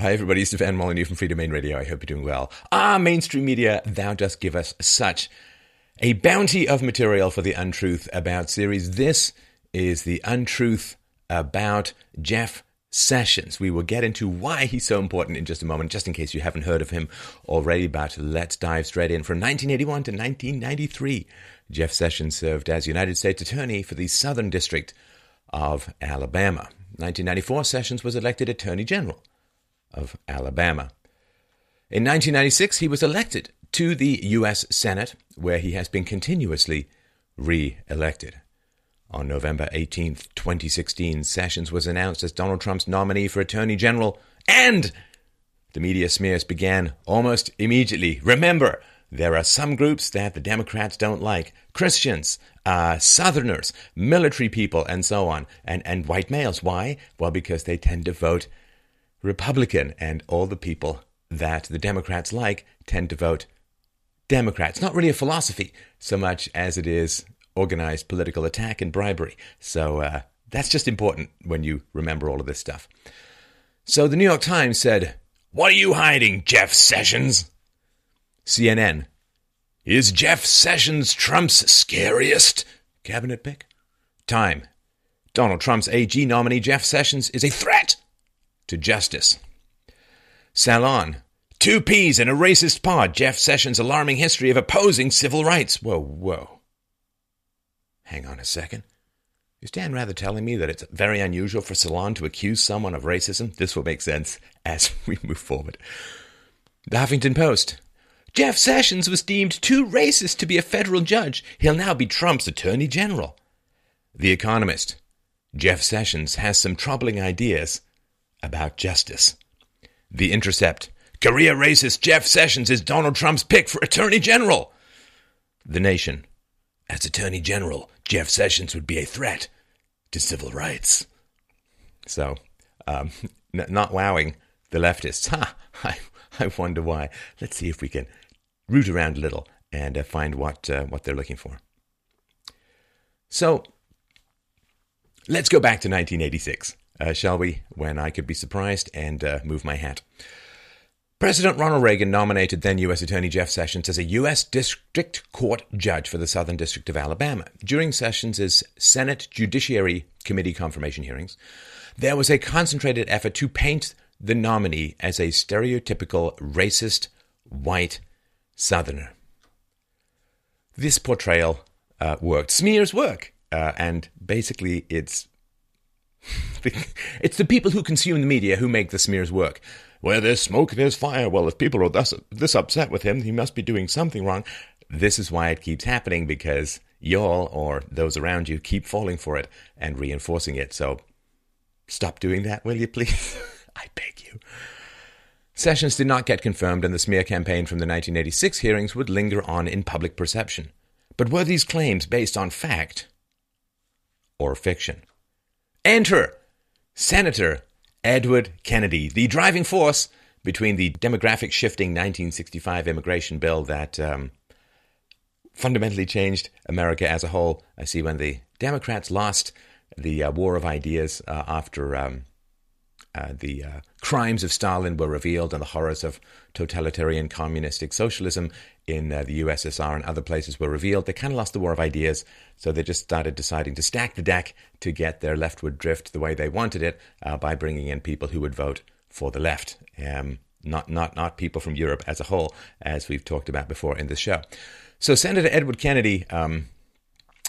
Hi, everybody. It's Stefan Molyneux from Freedomain Radio. I hope you're doing well. Ah, mainstream media, thou dost give us such a bounty of material for the Untruth About series. This is the Untruth About Jeff Sessions. We will get into why he's so important in just a moment, just in case you haven't heard of him already. But let's dive straight in. From 1981 to 1993, Jeff Sessions served as United States Attorney for the Southern District of Alabama. 1994, Sessions was elected Attorney General of Alabama. In 1996, he was elected to the U.S. Senate, where he has been continuously re elected. On November 18, 2016, Sessions was announced as Donald Trump's nominee for Attorney General, and the media smears began almost immediately. Remember, there are some groups that the Democrats don't like Christians, uh, Southerners, military people, and so on, and, and white males. Why? Well, because they tend to vote Republican, and all the people that the Democrats like tend to vote Democrats. Not really a philosophy so much as it is organized political attack and bribery. So uh, that's just important when you remember all of this stuff. So the New York Times said, What are you hiding, Jeff Sessions? CNN, Is Jeff Sessions Trump's scariest cabinet pick? Time, Donald Trump's AG nominee Jeff Sessions is a threat to justice. Salon. Two peas in a racist pod. Jeff Sessions' alarming history of opposing civil rights. Whoa, whoa. Hang on a second. Is Dan Rather telling me that it's very unusual for Salon to accuse someone of racism? This will make sense as we move forward. The Huffington Post. Jeff Sessions was deemed too racist to be a federal judge. He'll now be Trump's attorney general. The Economist. Jeff Sessions has some troubling ideas about justice. The Intercept. Career racist Jeff Sessions is Donald Trump's pick for Attorney General. The Nation. As Attorney General, Jeff Sessions would be a threat to civil rights. So, um, n- not wowing the leftists. Ha! I, I wonder why. Let's see if we can root around a little and uh, find what uh, what they're looking for. So, let's go back to 1986 uh, shall we? When I could be surprised and uh, move my hat. President Ronald Reagan nominated then U.S. Attorney Jeff Sessions as a U.S. District Court judge for the Southern District of Alabama. During Sessions' Senate Judiciary Committee confirmation hearings, there was a concentrated effort to paint the nominee as a stereotypical racist white Southerner. This portrayal uh, worked. Smears work. Uh, and basically, it's it's the people who consume the media who make the smears work. Where there's smoke, there's fire. Well, if people are thus, this upset with him, he must be doing something wrong. This is why it keeps happening because y'all or those around you keep falling for it and reinforcing it. So stop doing that, will you please? I beg you. Sessions did not get confirmed, and the smear campaign from the 1986 hearings would linger on in public perception. But were these claims based on fact or fiction? Enter Senator Edward Kennedy, the driving force between the demographic shifting 1965 immigration bill that um, fundamentally changed America as a whole. I see when the Democrats lost the uh, war of ideas uh, after um, uh, the uh, crimes of Stalin were revealed and the horrors of totalitarian communistic socialism in uh, the USSR and other places were revealed. They kind of lost the war of ideas, so they just started deciding to stack the deck to get their leftward drift the way they wanted it uh, by bringing in people who would vote for the left. Um, not, not, not people from Europe as a whole, as we've talked about before in this show. So Senator Edward Kennedy, um,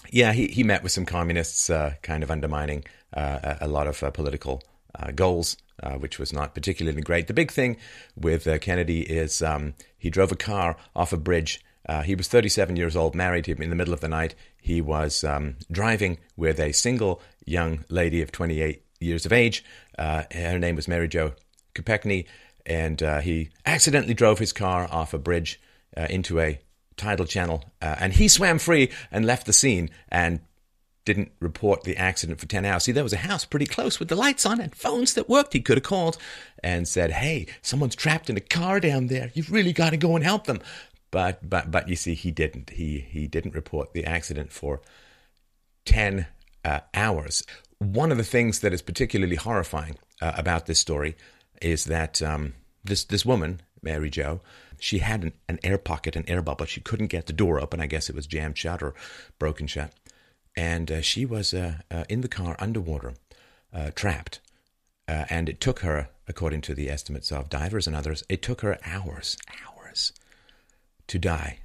yeah, he, he met with some communists, uh, kind of undermining uh, a lot of political uh, goals, uh, which was not particularly great. The big thing with uh, Kennedy is um, he drove a car off a bridge. Uh, he was 37 years old, married. In the middle of the night, he was um, driving with a single young lady of 28 years of age. Uh, her name was Mary Jo Kopechne, and uh, he accidentally drove his car off a bridge into a tidal channel, and he swam free and left the scene. And didn't report the accident for 10 hours. See, there was a house pretty close with the lights on and phones that worked. He could have called and said, Hey, someone's trapped in a car down there. You've really got to go and help them. But, but, but you see, he didn't. He, he didn't report the accident for 10 uh, hours. One of the things that is particularly horrifying uh, about this story is that um, this this woman, Mary Jo, she had an, an, air pocket, an air bubble. She couldn't get the door open. I guess it was jammed shut or broken shut. And uh, she was uh, uh, in the car underwater, uh, trapped. And it took her, according to the estimates of divers and others, it took her hours, hours to die.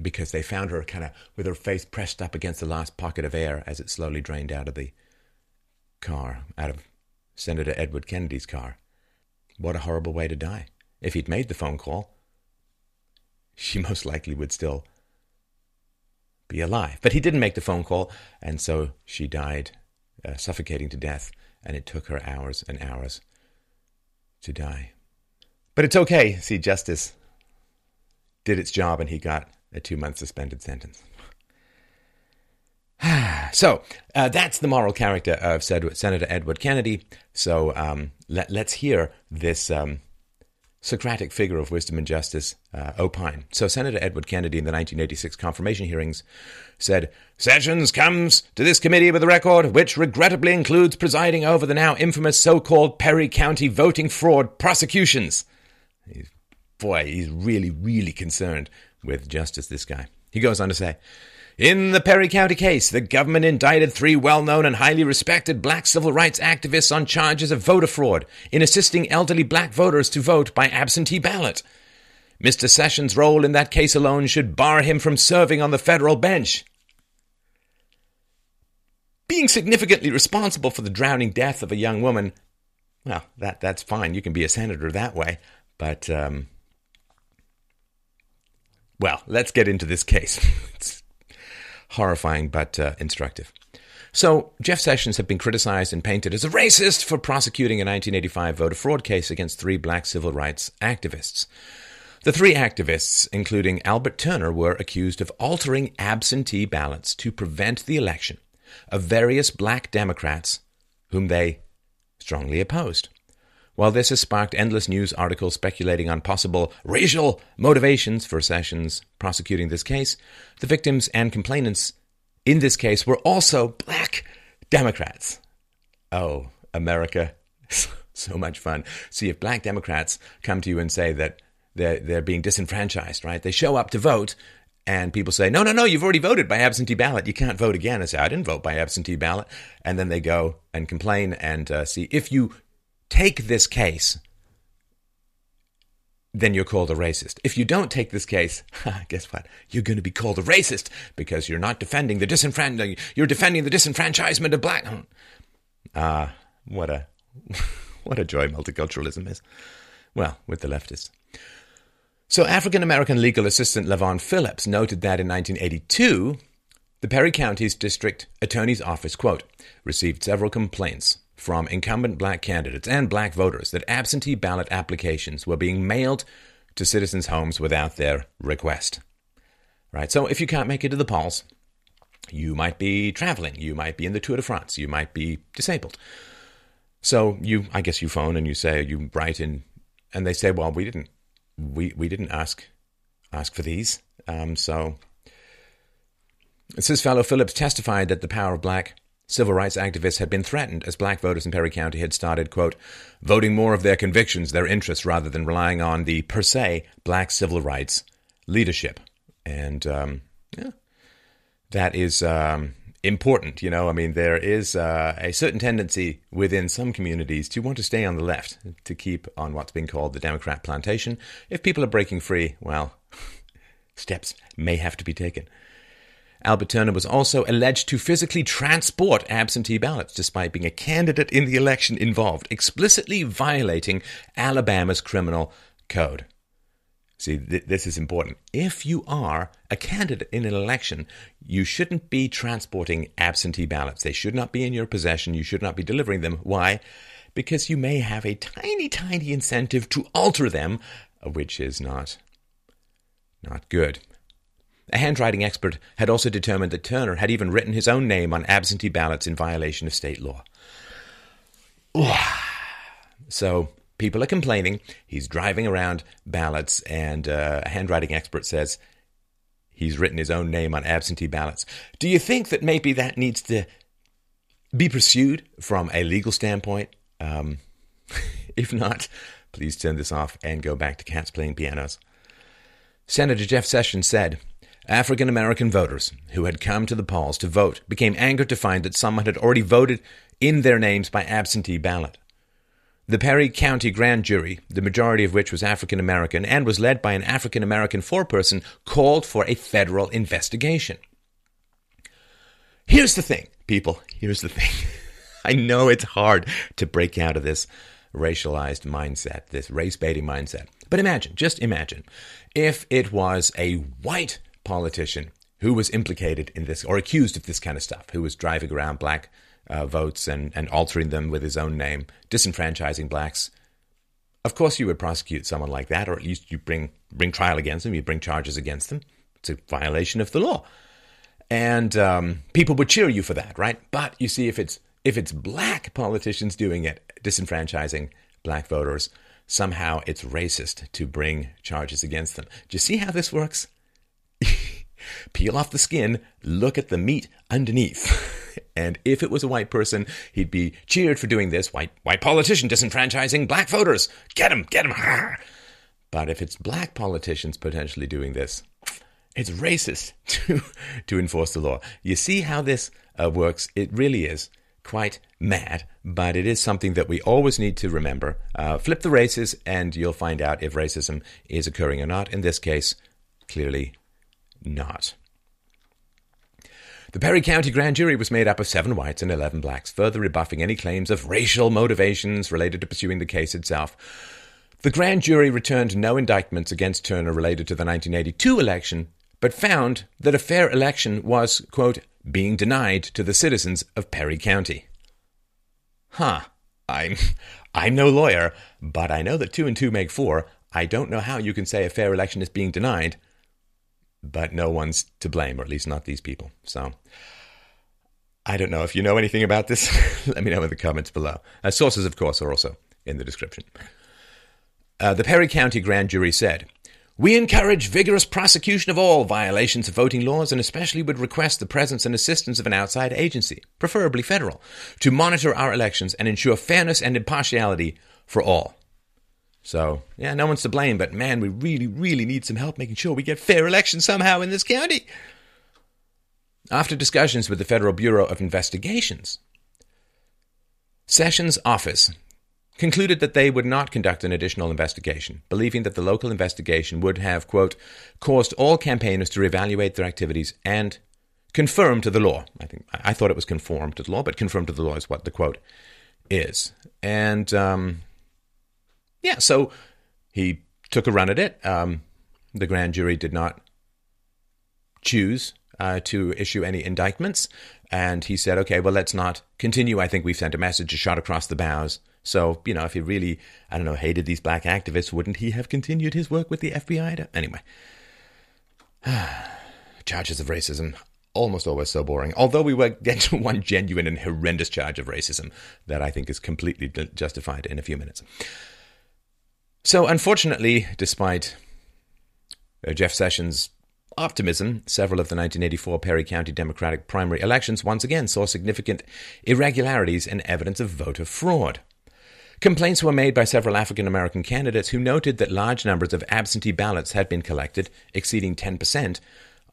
Because they found her kind of with her face pressed up against the last pocket of air as it slowly drained out of the car, out of Senator Edward Kennedy's car. What a horrible way to die. If he'd made the phone call, she most likely would still be alive. But he didn't make the phone call, and so she died uh, suffocating to death, and it took her hours and hours to die. But it's okay. See, justice did its job, and he got a two month suspended sentence. so uh, that's the moral character of Senator Edward Kennedy. So um, let, us hear this um, Socratic figure of wisdom and justice uh, opine. So, Senator Edward Kennedy in the 1986 confirmation hearings said Sessions comes to this committee with a record which regrettably includes presiding over the now infamous so called Perry County voting fraud prosecutions. He's, boy, he's really, really concerned with justice, this guy. He goes on to say, in the Perry County case, the government indicted three well known and highly respected black civil rights activists on charges of voter fraud in assisting elderly black voters to vote by absentee ballot. Mr. Sessions' role in that case alone should bar him from serving on the federal bench. Being significantly responsible for the drowning death of a young woman, well, that, that's fine. You can be a senator that way. But, um, well, let's get into this case. horrifying but uh, instructive. So, Jeff Sessions had been criticized and painted as a racist for prosecuting a 1985 voter fraud case against three black civil rights activists. The three activists, including Albert Turner, were accused of altering absentee ballots to prevent the election of various black Democrats whom they strongly opposed. While this has sparked endless news articles speculating on possible racial motivations for Sessions prosecuting this case, the victims and complainants in this case were also black Democrats. Oh, America. so much fun. See, if black Democrats come to you and say that they're, they're being disenfranchised, right? They show up to vote and people say, no, no, no, you've already voted by absentee ballot. You can't vote again. I say, I didn't vote by absentee ballot. And then they go and complain and uh, see if you take this case, then you're called a racist. If you don't take this case, guess what? You're going to be called a racist because you're not defending the disenfranchisement. You're defending the disenfranchisement of black. Ah, uh, what a what a joy multiculturalism is. Well, with the leftists. So, African American legal assistant Lavon Phillips noted that in 1982, the Perry County's district attorney's office, quote, received several complaints from incumbent black candidates and black voters that absentee ballot applications were being mailed to citizens' homes without their request. Right? So if you can't make it to the polls, you might be traveling, you might be in the Tour de France, you might be disabled. So you I guess you phone and you say you write in and they say, Well, we didn't we, we didn't ask ask for these. Um, so this fellow Phillips testified that the power of black Civil rights activists had been threatened as black voters in Perry County had started, quote, voting more of their convictions, their interests, rather than relying on the per se black civil rights leadership. And um, yeah, that is um, important. You know, I mean, there is uh, a certain tendency within some communities to want to stay on the left, to keep on what's being called the Democrat plantation. If people are breaking free, well, steps may have to be taken. Albert Turner was also alleged to physically transport absentee ballots despite being a candidate in the election involved, explicitly violating Alabama's criminal code. See, th- this is important. If you are a candidate in an election, you shouldn't be transporting absentee ballots. They should not be in your possession. You should not be delivering them. Why? Because you may have a tiny, tiny incentive to alter them, which is not not good. A handwriting expert had also determined that Turner had even written his own name on absentee ballots in violation of state law. so people are complaining. He's driving around ballots, and uh, a handwriting expert says he's written his own name on absentee ballots. Do you think that maybe that needs to be pursued from a legal standpoint? Um, if not, please turn this off and go back to cats playing pianos. Senator Jeff Sessions said, African American voters who had come to the polls to vote became angered to find that someone had already voted in their names by absentee ballot. The Perry County grand jury, the majority of which was African American and was led by an African American foreperson, called for a federal investigation. Here's the thing, people. Here's the thing. I know it's hard to break out of this racialized mindset, this race baiting mindset. But imagine, just imagine, if it was a white politician who was implicated in this or accused of this kind of stuff, who was driving around black uh, votes and, and altering them with his own name, disenfranchising blacks. Of course, you would prosecute someone like that, or at least you bring bring trial against them. You bring charges against them. It's a violation of the law, and um, people would cheer you for that, right? But you see, if it's if it's black politicians doing it, disenfranchising black voters, somehow it's racist to bring charges against them. Do you see how this works? Peel off the skin, look at the meat underneath. and if it was a white person, he'd be cheered for doing this. White white politician disenfranchising black voters. Get him, get him. But if it's black politicians potentially doing this, it's racist to to enforce the law. You see how this uh, works? It really is quite mad, but it is something that we always need to remember. Uh, flip the races, and you'll find out if racism is occurring or not. In this case, clearly not. The Perry County grand jury was made up of seven whites and 11 blacks, further rebuffing any claims of racial motivations related to pursuing the case itself. The grand jury returned no indictments against Turner related to the 1982 election, but found that a fair election was, quote, being denied to the citizens of Perry County. Huh. I'm I'm no lawyer, but I know that two and two make four. I don't know how you can say a fair election is being denied but no one's to blame, or at least not these people. So I don't know if you know anything about this. Let me know in the comments below. Uh, sources, of course, are also in the description. Uh, the Perry County grand jury said, we encourage vigorous prosecution of all violations of voting laws and especially would request the presence and assistance of an outside agency, preferably federal, to monitor our elections and ensure fairness and impartiality for all. So, yeah, no one's to blame, but man, we really, really need some help making sure we get fair elections somehow in this county. After discussions with the Federal Bureau of Investigations, Sessions' office concluded that they would not conduct an additional investigation, believing that the local investigation would have, quote, caused all campaigners to reevaluate their activities and conform to the law. I think I thought it was conform to the law, but conform to the law is what the quote is. And um, yeah, so he took a run at it. Um, the grand jury did not choose uh, to issue any indictments. And he said, okay, well, let's not continue. I think we've sent a message, a shot across the bows. So, you know, if he really, I don't know, hated these black activists, wouldn't he have continued his work with the FBI? To, anyway, charges of racism, almost always so boring. Although we were get to one genuine and horrendous charge of racism that I think is completely justified in a few minutes. So, unfortunately, despite uh, Jeff Sessions' optimism, several of the 1984 Perry County Democratic primary elections once again saw significant irregularities and evidence of voter fraud. Complaints were made by several African American candidates who noted that large numbers of absentee ballots had been collected, exceeding 10%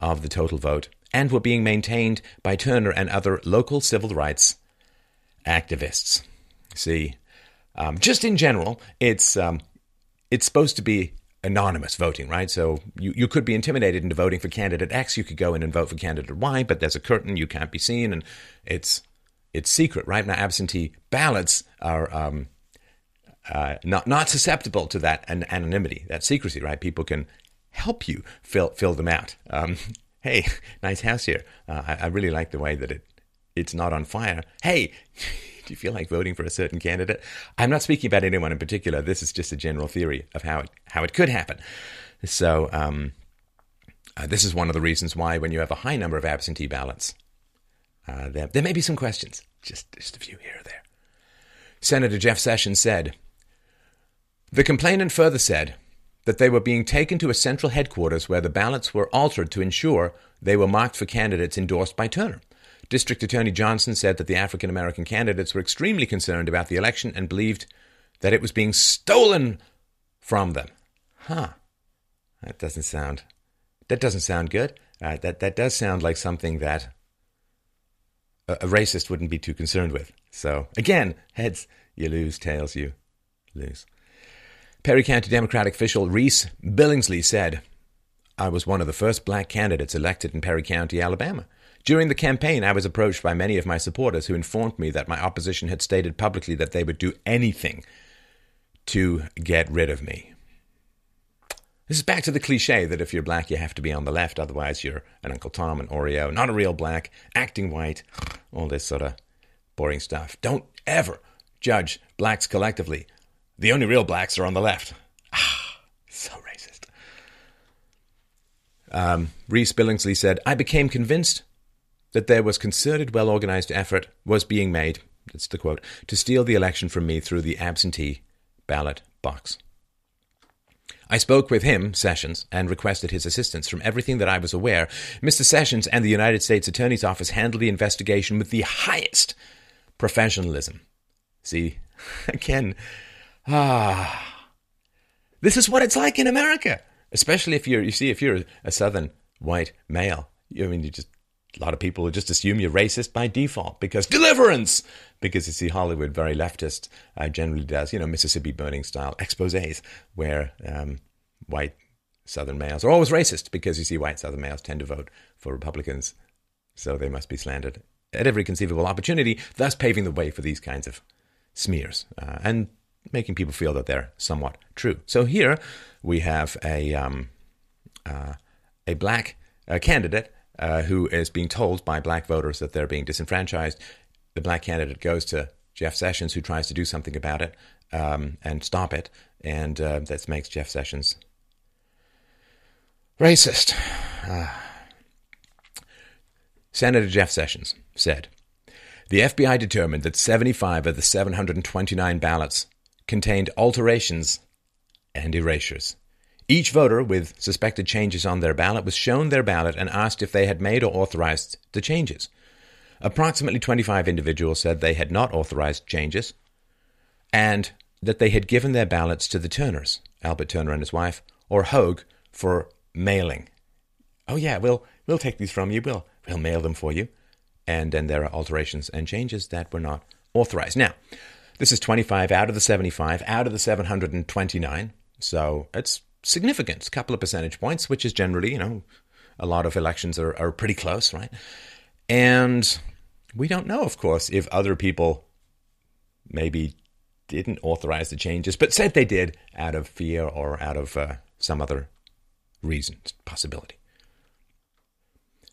of the total vote, and were being maintained by Turner and other local civil rights activists. See, um, just in general, it's um, it's supposed to be anonymous voting, right? So you, you could be intimidated into voting for candidate X. You could go in and vote for candidate Y, but there's a curtain, you can't be seen, and it's it's secret, right? Now absentee ballots are um, uh, not not susceptible to that an- anonymity, that secrecy, right? People can help you fill fill them out. Um, hey, nice house here. Uh, I, I really like the way that it it's not on fire. Hey. do you feel like voting for a certain candidate? I'm not speaking about anyone in particular. This is just a general theory of how it how it could happen. So um, uh, this is one of the reasons why, when you have a high number of absentee ballots, uh, there, there may be some questions. Just just a few here or there. Senator Jeff Sessions said. The complainant further said that they were being taken to a central headquarters where the ballots were altered to ensure they were marked for candidates endorsed by Turner. District Attorney Johnson said that the African American candidates were extremely concerned about the election and believed that it was being stolen from them. Huh. That doesn't sound that doesn't sound good. Uh, that that does sound like something that a, a racist wouldn't be too concerned with. So again, heads you lose, tails you lose. Perry County Democratic official Reese Billingsley said, I was one of the first black candidates elected in Perry County, Alabama. During the campaign, I was approached by many of my supporters who informed me that my opposition had stated publicly that they would do anything to get rid of me. This is back to the cliche that if you're black, you have to be on the left, otherwise, you're an Uncle Tom, an Oreo, not a real black, acting white, all this sort of boring stuff. Don't ever judge blacks collectively. The only real blacks are on the left. Ah, so racist. Um, Reese Billingsley said, I became convinced that there was concerted, well organized effort was being made, that's the quote, to steal the election from me through the absentee ballot box. I spoke with him, Sessions, and requested his assistance. From everything that I was aware, Mr. Sessions and the United States Attorney's Office handled the investigation with the highest professionalism. See, again, ah, this is what it's like in America, especially if you're, you see, if you're a Southern white male. I mean, you just a lot of people just assume you're racist by default because deliverance, because you see Hollywood very leftist uh, generally does, you know, Mississippi burning style exposés where um, white Southern males are always racist because you see white Southern males tend to vote for Republicans, so they must be slandered at every conceivable opportunity, thus paving the way for these kinds of smears uh, and making people feel that they're somewhat true. So here we have a um, uh, a black uh, candidate uh, who is being told by black voters that they're being disenfranchised. The black candidate goes to Jeff Sessions, who tries to do something about it um, and stop it, and uh, that makes Jeff Sessions racist. Uh, Senator Jeff Sessions said, The FBI determined that 75 of the 729 ballots contained alterations and erasures. Each voter with suspected changes on their ballot was shown their ballot and asked if they had made or authorized the changes. Approximately 25 individuals said they had not authorized changes and that they had given their ballots to the Turners, Albert Turner and his wife, or Hogue, for mailing. Oh yeah, we'll we'll take these from you. We'll we'll mail them for you. And then there are alterations and changes that were not authorized. Now, this is 25 out of the 75 out of the 729. So it's significant, a couple of percentage points, which is generally, you know, a lot of elections are, are pretty close, right? And we don't know, of course, if other people maybe didn't authorize the changes, but said they did out of fear or out of uh, some other reason, possibility.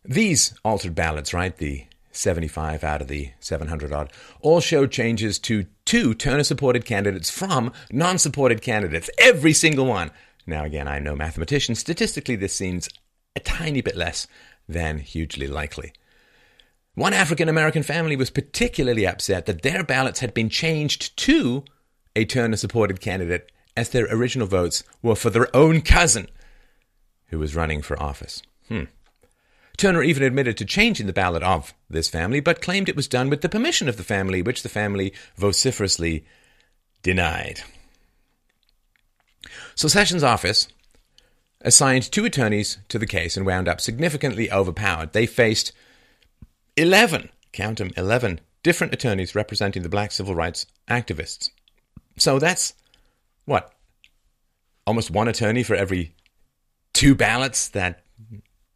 These altered ballots, right, the 75 out of the 700 odd, all showed changes to two Turner supported candidates from non supported candidates, every single one. Now, again, I'm no mathematician. Statistically, this seems a tiny bit less than hugely likely. One African American family was particularly upset that their ballots had been changed to a Turner supported candidate as their original votes were for their own cousin who was running for office. Hmm. Turner even admitted to changing the ballot of this family, but claimed it was done with the permission of the family, which the family vociferously denied. So Sessions' office assigned two attorneys to the case and wound up significantly overpowered. They faced 11, count them, 11 different attorneys representing the black civil rights activists. So that's what? Almost one attorney for every two ballots that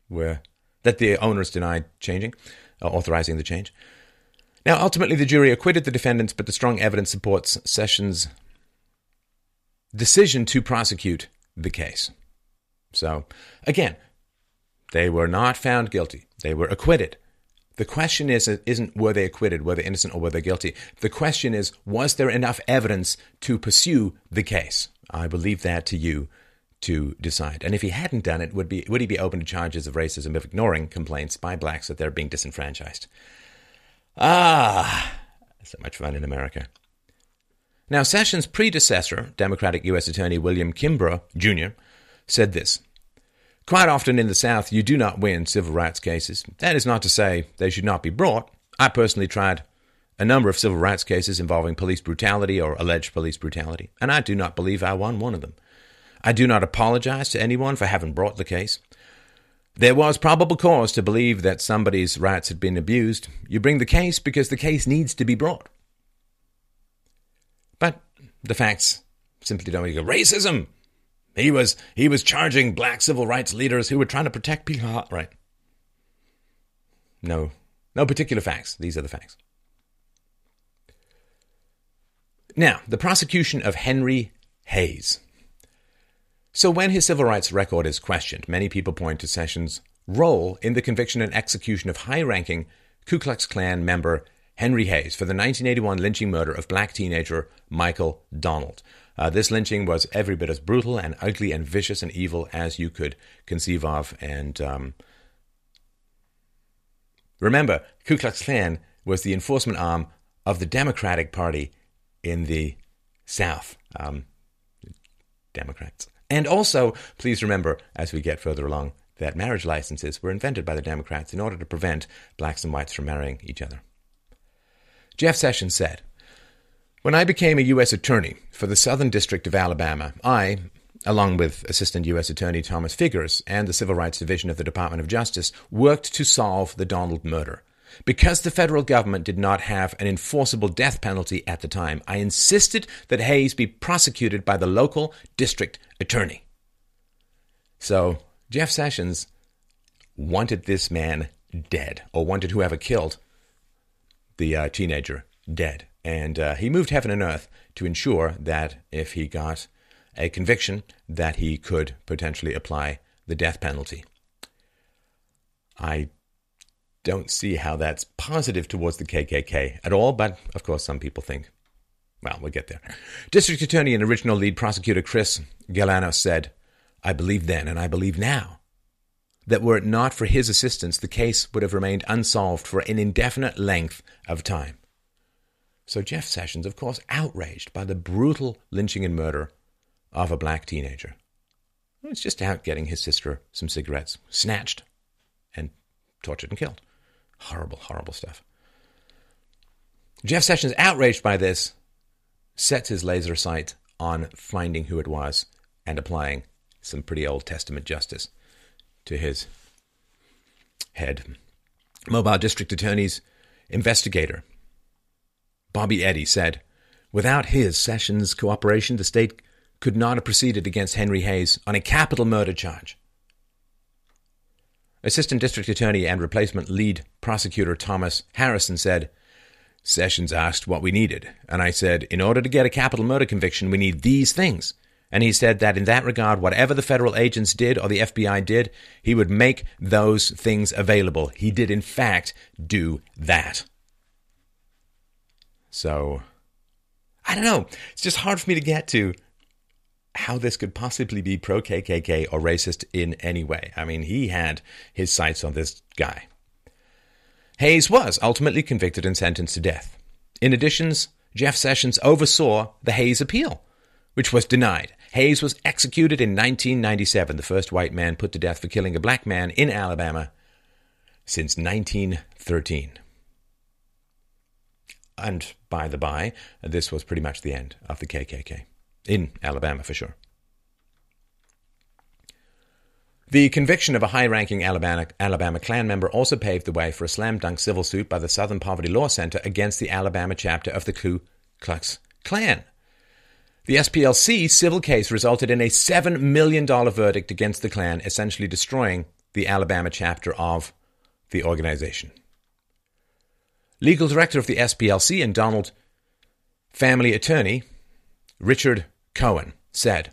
were that the owners denied changing, uh, authorizing the change. Now, ultimately, the jury acquitted the defendants, but the strong evidence supports Sessions' decision to prosecute the case. So, again, they were not found guilty. They were acquitted. The question is, isn't were they acquitted, were they innocent, or were they guilty? The question is, was there enough evidence to pursue the case? I will leave that to you to decide. And if he hadn't done it, would be would he be open to charges of racism if ignoring complaints by blacks that they're being disenfranchised? Ah, so much fun in America. Now, Sessions' predecessor, Democratic U.S. Attorney William Kimbrough Jr., said this Quite often in the South, you do not win civil rights cases. That is not to say they should not be brought. I personally tried a number of civil rights cases involving police brutality or alleged police brutality, and I do not believe I won one of them. I do not apologize to anyone for having brought the case. There was probable cause to believe that somebody's rights had been abused. You bring the case because the case needs to be brought. The facts simply don't go racism. He was he was charging black civil rights leaders who were trying to protect people. Right. No, no particular facts. These are the facts. Now, the prosecution of Henry Hays. So, when his civil rights record is questioned, many people point to Sessions' role in the conviction and execution of high ranking Ku Klux Klan member Henry Hays for the 1981 lynching murder of black teenager Michael Donald. Uh, this lynching was every bit as brutal and ugly and vicious and evil as you could conceive of. And um, remember, Ku Klux Klan was the enforcement arm of the Democratic Party in the South. Um, Democrats. And also, please remember, as we get further along, that marriage licenses were invented by the Democrats in order to prevent blacks and whites from marrying each other. Jeff Sessions said, When I became a U.S. Attorney for the Southern District of Alabama, I, along with Assistant U.S. Attorney Thomas Figures and the Civil Rights Division of the Department of Justice, worked to solve the Donald murder. Because the federal government did not have an enforceable death penalty at the time, I insisted that Hays be prosecuted by the local district attorney. So, Jeff Sessions wanted this man dead, or wanted whoever killed the uh, teenager dead. And uh, he moved heaven and earth to ensure that if he got a conviction, that he could potentially apply the death penalty. I don't see how that's positive towards the KKK at all, but of course, some people think. Well, we'll get there. District Attorney and original lead prosecutor Chris Galanos said, I believe then and I believe now that were it not for his assistance, the case would have remained unsolved for an indefinite length of time. So Jeff Sessions, of course, outraged by the brutal lynching and murder of a black teenager. It's just out getting his sister some cigarettes, snatched and tortured and killed. Horrible, horrible stuff. Jeff Sessions, outraged by this, sets his laser sight on finding who it was and applying some pretty Old Testament justice to his head. Mobile District Attorney's investigator, Bobby Eddy, said, Without his Sessions' cooperation, the state could not have proceeded against Henry Hays on a capital murder charge. Assistant District Attorney and replacement lead prosecutor Thomas Harrison said, Sessions asked what we needed, and I said, in order to get a capital murder conviction, we need these things. And he said that in that regard, whatever the federal agents did or the FBI did, he would make those things available. He did, in fact, do that. So, I don't know. It's just hard for me to get to how this could possibly be pro KKK or racist in any way. I mean, he had his sights on this guy. Hays was ultimately convicted and sentenced to death. In addition, Jeff Sessions oversaw the Hays appeal, which was denied. Hays was executed in 1997, the first white man put to death for killing a black man in Alabama since 1913. And by the by, this was pretty much the end of the KKK in Alabama for sure. The conviction of a high ranking Alabama, Alabama Klan member also paved the way for a slam dunk civil suit by the Southern Poverty Law Center against the Alabama chapter of the Ku Klux Klan. The SPLC civil case resulted in a $7 million verdict against the Klan, essentially destroying the Alabama chapter of the organization. Legal director of the SPLC and Donald family attorney, Richard Cohen, said,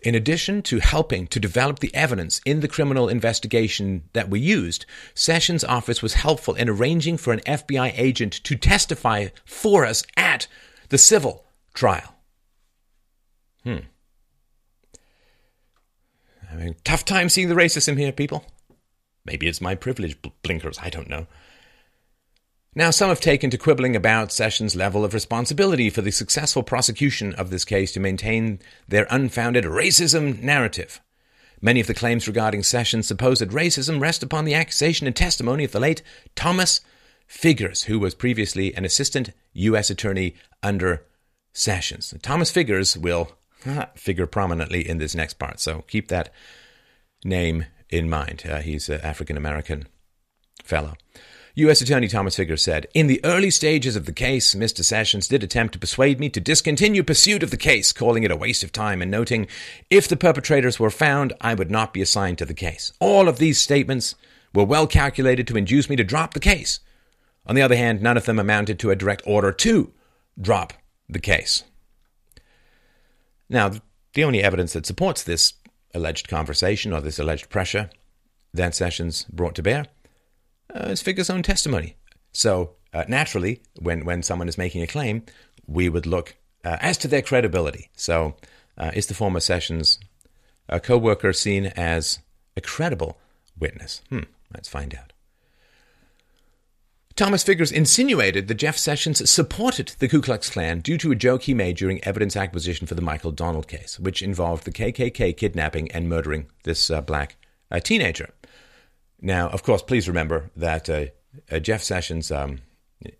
in addition to helping to develop the evidence in the criminal investigation that we used, Sessions' office was helpful in arranging for an FBI agent to testify for us at the civil trial. Hmm. Mean, tough time seeing the racism here, people. Maybe it's my privilege blinkers, I don't know. Now, some have taken to quibbling about Sessions' level of responsibility for the successful prosecution of this case to maintain their unfounded racism narrative. Many of the claims regarding Sessions' supposed racism rest upon the accusation and testimony of the late Thomas Figures, who was previously an assistant U.S. attorney under Sessions. Thomas Figures will figure prominently in this next part, so keep that name in mind. Uh, he's an African American fellow. U.S. Attorney Thomas Figures said, In the early stages of the case, Mr. Sessions did attempt to persuade me to discontinue pursuit of the case, calling it a waste of time and noting, if the perpetrators were found, I would not be assigned to the case. All of these statements were well calculated to induce me to drop the case. On the other hand, none of them amounted to a direct order to drop the case. Now, the only evidence that supports this alleged conversation or this alleged pressure that Sessions brought to bear uh, is Figure's own testimony. So, uh, naturally, when, when someone is making a claim, we would look uh, as to their credibility. So, uh, is the former Sessions co worker seen as a credible witness? Hmm, let's find out. Thomas Figures insinuated that Jeff Sessions supported the Ku Klux Klan due to a joke he made during evidence acquisition for the Michael Donald case, which involved the KKK kidnapping and murdering this uh, black uh, teenager. Now, of course, please remember that uh, uh Jeff Sessions, um,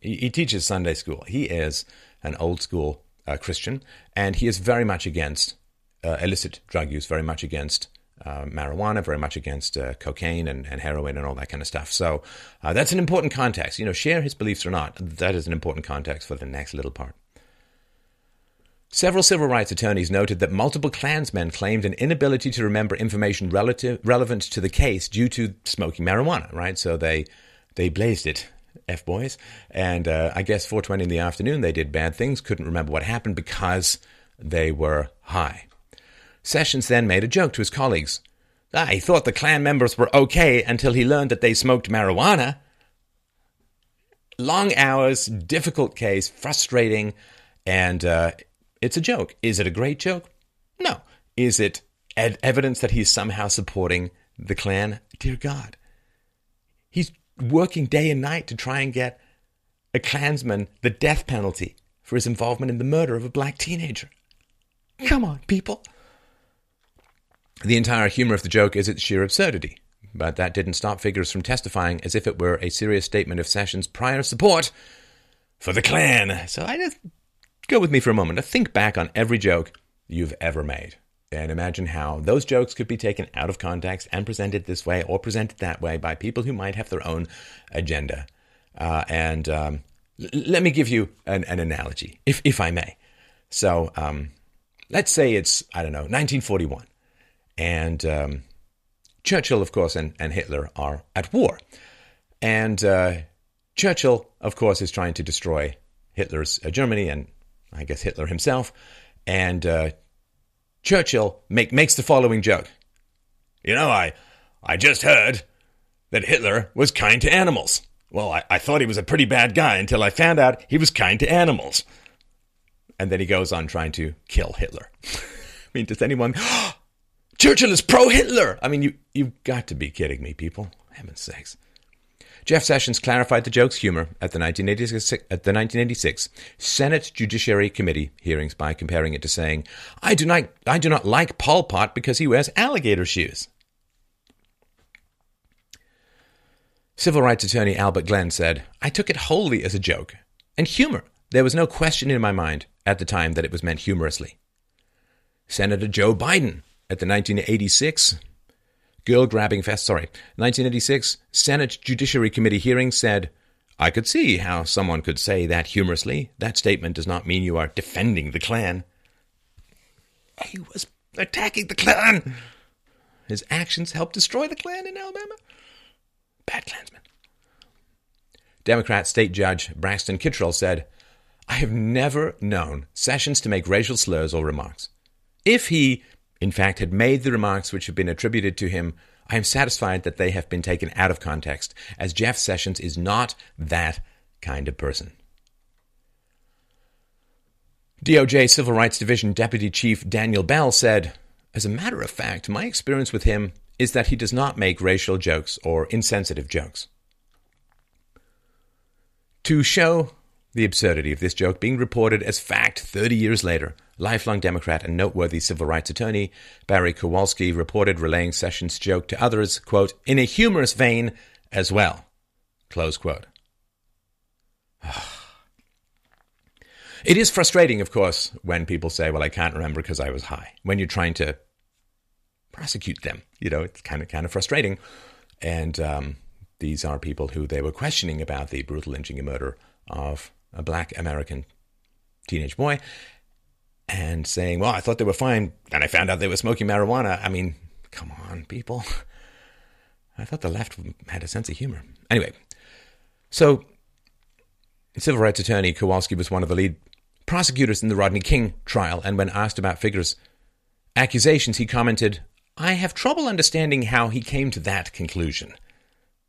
he, he, teaches Sunday school. He is an old school uh, Christian, and he is very much against uh, illicit drug use, very much against uh, marijuana, very much against uh, cocaine and, and, heroin and all that kind of stuff. So uh, that's an important context. You know, share his beliefs or not, that is an important context for the next little part. Several civil rights attorneys noted that multiple Klansmen claimed an inability to remember information relative, relevant to the case due to smoking marijuana, right? So they, they blazed it, F boys. And uh, I guess 4.20 in the afternoon, they did bad things, couldn't remember what happened because they were high. Sessions then made a joke to his colleagues. Ah, he thought the Klan members were okay until he learned that they smoked marijuana. Long hours, difficult case, frustrating, and uh, it's a joke. Is it a great joke? No. Is it ed- evidence that he's somehow supporting the Klan? Dear God. He's working day and night to try and get a Klansman the death penalty for his involvement in the murder of a black teenager. Come on, people. The entire humor of the joke is its sheer absurdity, but that didn't stop Figures from testifying as if it were a serious statement of Sessions' prior support for the Klan. So I just go with me for a moment to think back on every joke you've ever made and imagine how those jokes could be taken out of context and presented this way or presented that way by people who might have their own agenda. Uh, and um, l- let me give you an, an, analogy, if, if I may. So um, let's say it's, I don't know, 1941 and um, Churchill, of course, and, and Hitler are at war. And uh, Churchill, of course, is trying to destroy Hitler's uh, Germany and I guess Hitler himself. And uh, Churchill make, makes the following joke You know, I, I just heard that Hitler was kind to animals. Well, I, I thought he was a pretty bad guy until I found out he was kind to animals. And then he goes on trying to kill Hitler. I mean, does anyone. Churchill is pro Hitler. I mean, you, you've got to be kidding me, people. Heaven's sakes. Jeff Sessions clarified the joke's humor at the, 1986, at the 1986 Senate Judiciary Committee hearings by comparing it to saying, I do, not, I do not like Pol Pot because he wears alligator shoes. Civil rights attorney Albert Glenn said, I took it wholly as a joke and humor. There was no question in my mind at the time that it was meant humorously. Senator Joe Biden at the 1986 girl grabbing fest, sorry, 1986 Senate Judiciary Committee hearing said, I could see how someone could say that humorously. That statement does not mean you are defending the Klan. He was attacking the Klan. His actions helped destroy the Klan in Alabama. Bad Klansman. Democrat State Judge Braxton Kittrell said, I have never known Sessions to make racial slurs or remarks. If he in fact, had made the remarks which have been attributed to him, I am satisfied that they have been taken out of context, as Jeff Sessions is not that kind of person. DOJ Civil Rights Division Deputy Chief Daniel Bell said, As a matter of fact, my experience with him is that he does not make racial jokes or insensitive jokes. To show the absurdity of this joke being reported as fact 30 years later, lifelong Democrat and noteworthy civil rights attorney Barry Kowalski reported relaying Sessions' joke to others, quote, in a humorous vein as well, close quote. It is frustrating, of course, when people say, "Well, I can't remember because I was high." When you're trying to prosecute them, you know, it's kind of kind of frustrating. And um, these are people who they were questioning about the brutal lynching and murder of a black American teenage boy, and saying, "Well, I thought they were fine, and I found out they were smoking marijuana." I mean, come on, people. I thought the left had a sense of humor. Anyway, so civil rights attorney Kowalski was one of the lead prosecutors in the Rodney King trial, and when asked about Figures' accusations, he commented, I have trouble understanding how he came to that conclusion.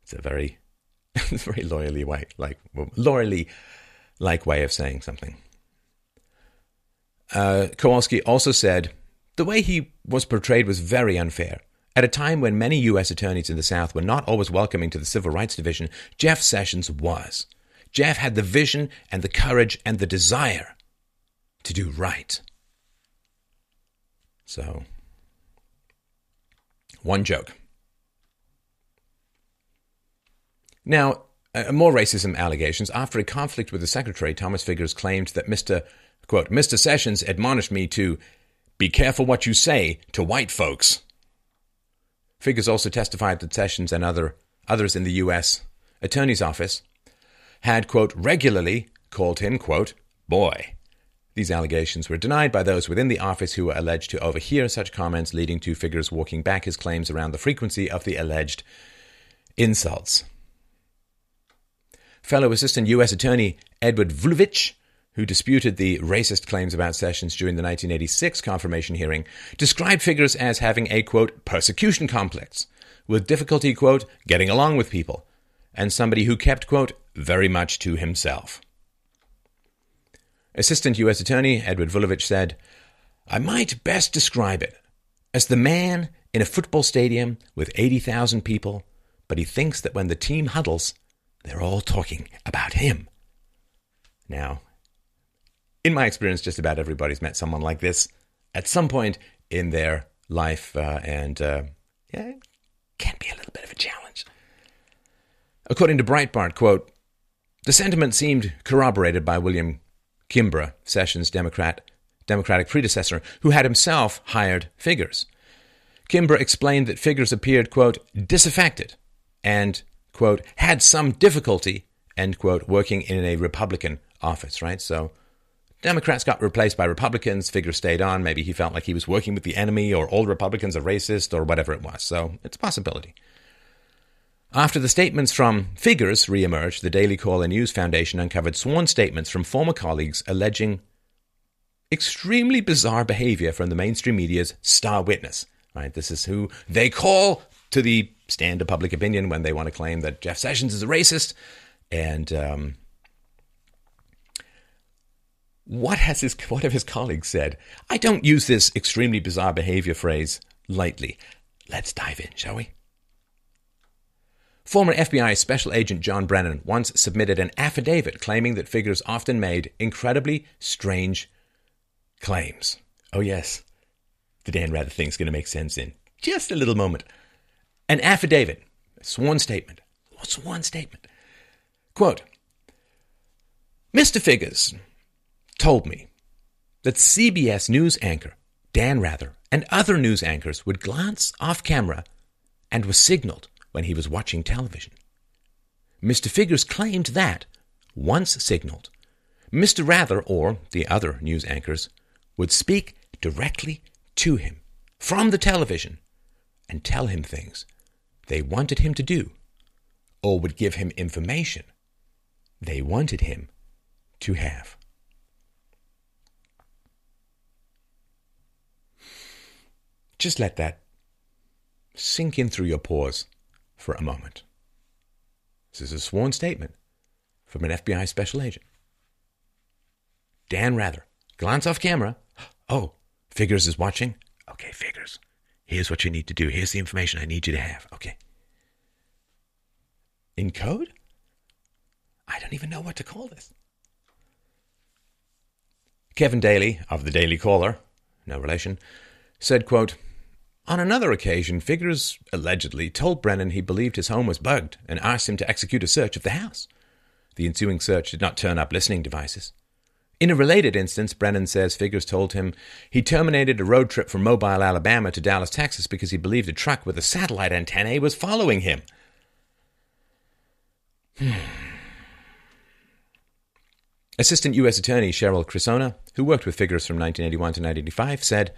It's a very, very lawyerly way, like lawyerly like way of saying something. Uh, Kowalski also said the way he was portrayed was very unfair. At a time when many U.S. attorneys in the South were not always welcoming to the Civil Rights Division, Jeff Sessions was. Jeff had the vision and the courage and the desire to do right. So, one joke. Now, uh, more racism allegations. After a conflict with the secretary, Thomas Figures claimed that Mr. Quote, Mr. Sessions admonished me to be careful what you say to white folks. Figures also testified that Sessions and other others in the U.S. Attorney's Office had, quote, regularly called him, quote, boy. These allegations were denied by those within the office who were alleged to overhear such comments, leading to Figures walking back his claims around the frequency of the alleged insults. Fellow Assistant U.S. Attorney Edward Vulevich, who disputed the racist claims about Sessions during the 1986 confirmation hearing, described Figures as having a, quote, persecution complex, with difficulty, quote, getting along with people, and somebody who kept, quote, very much to himself. Assistant U.S. Attorney Edward Vulevich said, I might best describe it as the man in a football stadium with 80,000 people, but he thinks that when the team huddles, they're all talking about him. Now, in my experience, just about everybody's met someone like this at some point in their life, uh, and uh, yeah, can be a little bit of a challenge. According to Breitbart, quote, the sentiment seemed corroborated by William Kimbrough, Sessions' Democrat, Democratic predecessor, who had himself hired Figures. Kimbrough explained that Figures appeared, quote, disaffected and, quote, had some difficulty, end quote, working in a Republican office, right? So Democrats got replaced by Republicans, figure stayed on. Maybe he felt like he was working with the enemy or all Republicans are racist or whatever it was. So it's a possibility. After the statements from Figures re-emerged, the Daily Caller News Foundation uncovered sworn statements from former colleagues alleging extremely bizarre behavior from the mainstream media's star witness. Right, this is who they call to the stand of public opinion when they want to claim that Jeff Sessions is a racist. And um, what has his what have his colleagues said? I don't use this extremely bizarre behavior phrase lightly. Let's dive in, shall we? Former FBI Special Agent John Brennan once submitted an affidavit claiming that Figures often made incredibly strange claims. Oh, yes, the Dan Rather thing's going to make sense in just a little moment. An affidavit, a sworn statement, a sworn statement. Quote Mr. Figures told me that CBS News anchor Dan Rather and other news anchors would glance off camera and was signaled when he was watching television. Mr. Figures claimed that, once signaled, Mr. Rather or the other news anchors would speak directly to him from the television and tell him things they wanted him to do or would give him information they wanted him to have. Just let that sink in through your pores for a moment. This is a sworn statement from an FBI special agent. Dan Rather, glance off camera. Oh, Figures is watching? Okay, Figures. Here's what you need to do. Here's the information I need you to have. Okay. In code? I don't even know what to call this. Kevin Daly of the Daily Caller, no relation, said, quote, on another occasion, Figures allegedly told Brennan he believed his home was bugged and asked him to execute a search of the house. The ensuing search did not turn up listening devices. In a related instance, Brennan says Figures told him he terminated a road trip from Mobile, Alabama to Dallas, Texas because he believed a truck with a satellite antenna was following him. Hmm. Assistant U.S. Attorney Cheryl Crisona, who worked with Figures from 1981 to 1985, said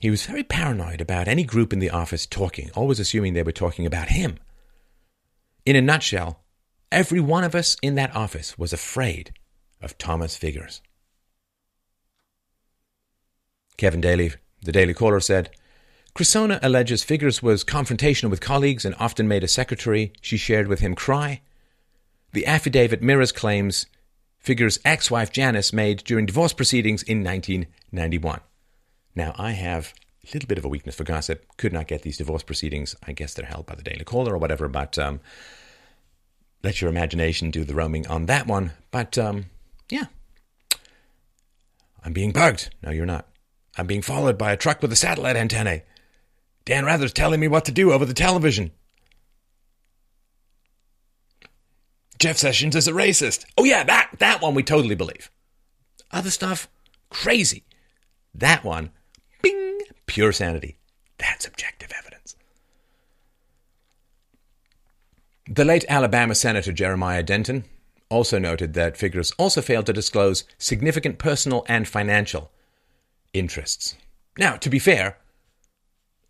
he was very paranoid about any group in the office talking, always assuming they were talking about him. In a nutshell, every one of us in that office was afraid of Thomas Figures. Kevin Daly, the Daily Caller, said Crisona alleges Figures was confrontational with colleagues and often made a secretary she shared with him cry. The affidavit mirrors claims Figures' ex wife Janice made during divorce proceedings in 1991. Now, I have a little bit of a weakness for gossip. Could not get these divorce proceedings. I guess they're held by the Daily Caller or whatever, but um, let your imagination do the roaming on that one. But um, yeah. I'm being bugged. No, you're not. I'm being followed by a truck with a satellite antenna. Dan Rather's telling me what to do over the television. Jeff Sessions is a racist. Oh yeah, that that one we totally believe. Other stuff, crazy. That one, bing, pure sanity. That's objective evidence. The late Alabama Senator Jeremiah Denton also noted that Figures also failed to disclose significant personal and financial interests. Now, to be fair,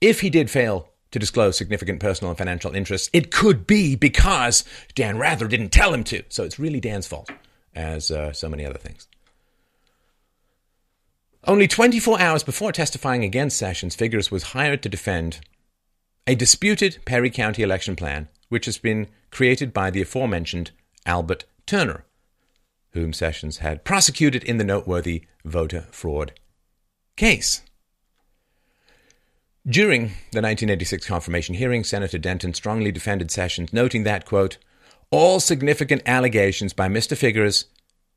if he did fail to disclose significant personal and financial interests, it could be because Dan Rather didn't tell him to. So it's really Dan's fault, as uh, so many other things. Only 24 hours before testifying against Sessions, Figures was hired to defend a disputed Perry County election plan, which has been created by the aforementioned Albert Turner, whom Sessions had prosecuted in the noteworthy voter fraud case. During the 1986 confirmation hearing, Senator Denton strongly defended Sessions, noting that, quote, all significant allegations by Mr. Figures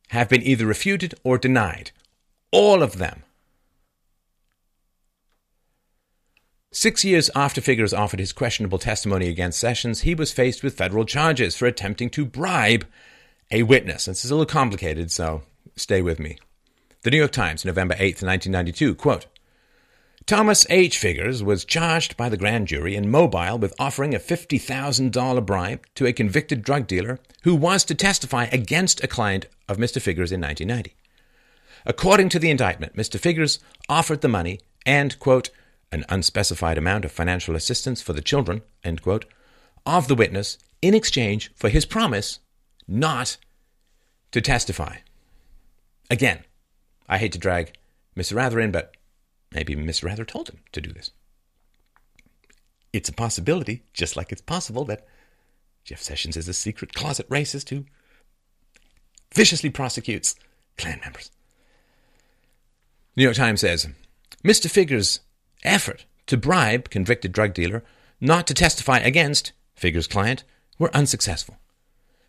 have been either refuted or denied. All of them. Six years after Figures offered his questionable testimony against Sessions, he was faced with federal charges for attempting to bribe a witness. This is a little complicated, so stay with me. The New York Times, November 8, 1992, quote, Thomas H. Figures was charged by the grand jury in Mobile with offering a $50,000 bribe to a convicted drug dealer who was to testify against a client of Mr. Figures in 1990. According to the indictment, Mr. Figures offered the money and, quote, an unspecified amount of financial assistance for the children, end quote, of the witness in exchange for his promise not to testify. Again, I hate to drag Mr. Rather in, but maybe Mr. Rather told him to do this. It's a possibility, just like it's possible that Jeff Sessions is a secret closet racist who viciously prosecutes Klan members. New York Times says Mr. Figures' effort to bribe convicted drug dealer not to testify against Figures' client were unsuccessful.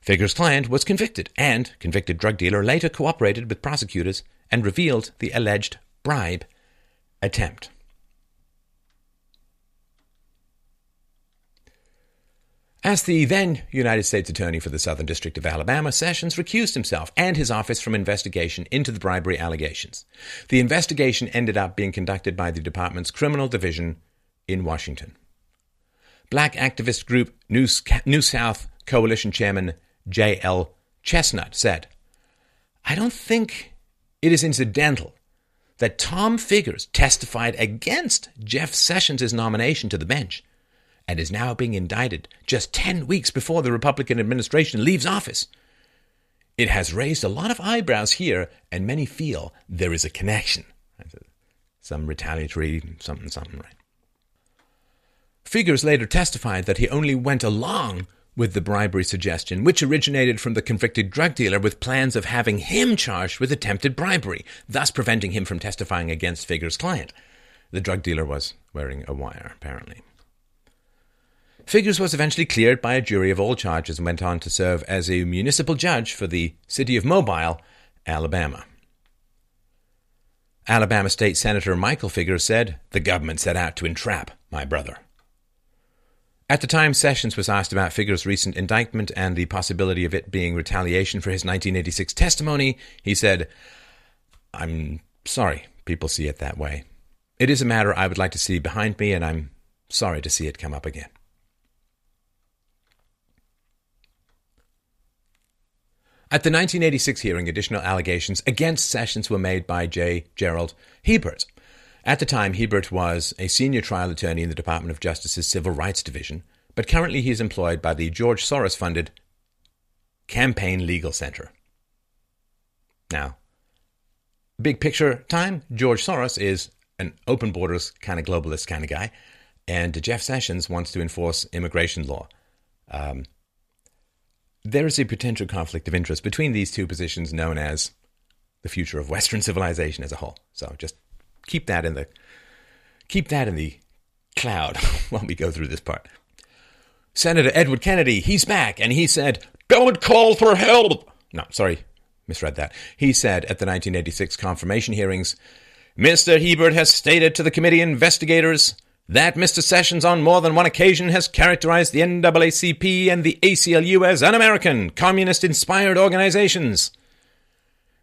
Figures' client was convicted, and convicted drug dealer later cooperated with prosecutors and revealed the alleged bribe attempt. As the then United States Attorney for the Southern District of Alabama, Sessions recused himself and his office from investigation into the bribery allegations. The investigation ended up being conducted by the department's criminal division in Washington. Black activist group New, New South Coalition Chairman J.L. Chestnut said, I don't think it is incidental that Tom Figures testified against Jeff Sessions' nomination to the bench and is now being indicted just 10 weeks before the Republican administration leaves office. It has raised a lot of eyebrows here, and many feel there is a connection. Some retaliatory something, something, right? Figures later testified that he only went along with the bribery suggestion, which originated from the convicted drug dealer with plans of having him charged with attempted bribery, thus preventing him from testifying against Figures' client. The drug dealer was wearing a wire, apparently. Figures was eventually cleared by a jury of all charges and went on to serve as a municipal judge for the city of Mobile, Alabama. Alabama State Senator Michael Figures said, The government set out to entrap my brother. At the time, Sessions was asked about Figures' recent indictment and the possibility of it being retaliation for his 1986 testimony. He said, I'm sorry people see it that way. It is a matter I would like to see behind me, and I'm sorry to see it come up again. At the 1986 hearing, additional allegations against Sessions were made by J. Gerald Hebert. At the time, Hebert was a senior trial attorney in the Department of Justice's Civil Rights Division, but currently he is employed by the George Soros funded Campaign Legal Center. Now, big picture time George Soros is an open borders kind of globalist kind of guy, and Jeff Sessions wants to enforce immigration law. Um, there is a potential conflict of interest between these two positions known as the future of Western civilization as a whole. So just keep that in the keep that in the cloud while we go through this part. Senator Edward Kennedy, he's back, and he said, "Don't call for help." No, sorry, misread that. He said at the 1986 confirmation hearings, Mr. Hebert has stated to the committee investigators that Mr. Sessions on more than one occasion has characterized the NAACP and the ACLU as un American, communist inspired organizations.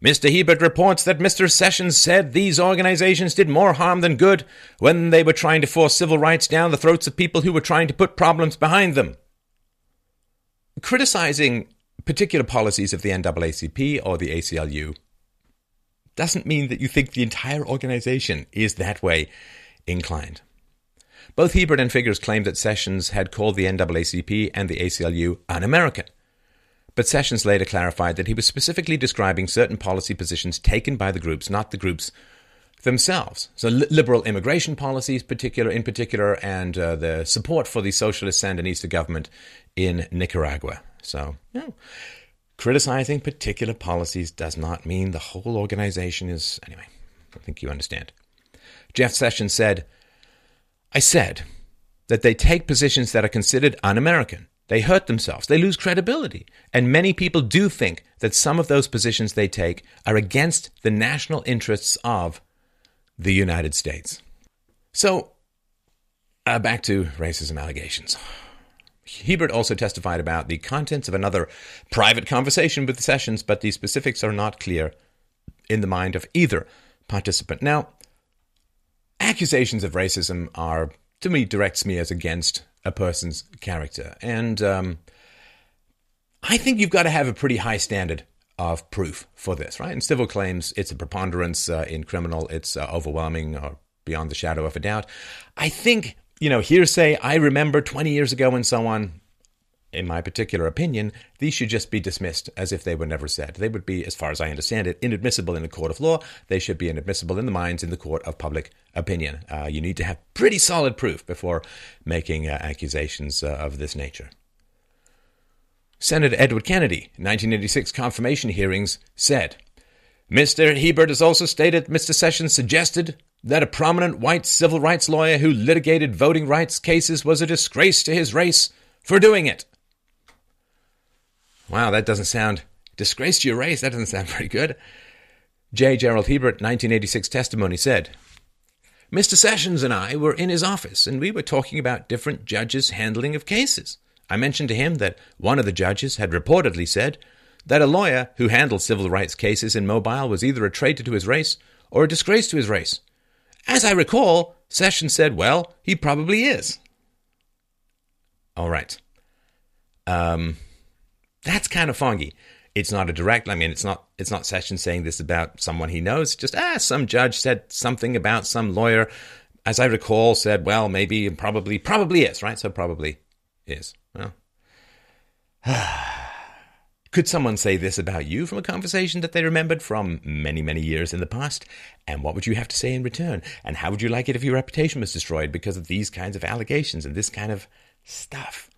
Mr. Hebert reports that Mr. Sessions said these organizations did more harm than good when they were trying to force civil rights down the throats of people who were trying to put problems behind them. Criticizing particular policies of the NAACP or the ACLU doesn't mean that you think the entire organization is that way inclined. Both Hebert and Figures claimed that Sessions had called the NAACP and the ACLU un American. But Sessions later clarified that he was specifically describing certain policy positions taken by the groups, not the groups themselves. So li- liberal immigration policies, particular in particular, and uh, the support for the socialist Sandinista government in Nicaragua. So, know, criticizing particular policies does not mean the whole organization is anyway. I think you understand. Jeff Sessions said, "I said that they take positions that are considered un-American." They hurt themselves. They lose credibility. And many people do think that some of those positions they take are against the national interests of the United States. So, uh, back to racism allegations. Hebert also testified about the contents of another private conversation with Sessions, but the specifics are not clear in the mind of either participant. Now, accusations of racism are, to me, direct smears against a person's character. And um, I think you've got to have a pretty high standard of proof for this, right? In civil claims, it's a preponderance. Uh, in criminal, it's uh, overwhelming or beyond the shadow of a doubt. I think, you know, hearsay, I remember 20 years ago and so on, in my particular opinion, these should just be dismissed as if they were never said. They would be, as far as I understand it, inadmissible in a court of law. They should be inadmissible in the minds in the court of public opinion. Uh, you need to have pretty solid proof before making uh, accusations uh, of this nature. Senator Edward Kennedy, 1986 confirmation hearings, said, Mr. Hebert has also stated Mr. Sessions suggested that a prominent white civil rights lawyer who litigated voting rights cases was a disgrace to his race for doing it. Wow, that doesn't sound disgrace to your race. That doesn't sound very good. J. Gerald Hebert, 1986 testimony said, Mr. Sessions and I were in his office and we were talking about different judges' handling of cases. I mentioned to him that one of the judges had reportedly said that a lawyer who handled civil rights cases in Mobile was either a traitor to his race or a disgrace to his race. As I recall, Sessions said, well, he probably is. All right. Um, that's kind of foggy. It's not a direct. I mean, it's not. It's not Sessions saying this about someone he knows. Just ah, some judge said something about some lawyer, as I recall, said, well, maybe, probably, probably is right. So probably is. Well, could someone say this about you from a conversation that they remembered from many, many years in the past? And what would you have to say in return? And how would you like it if your reputation was destroyed because of these kinds of allegations and this kind of stuff?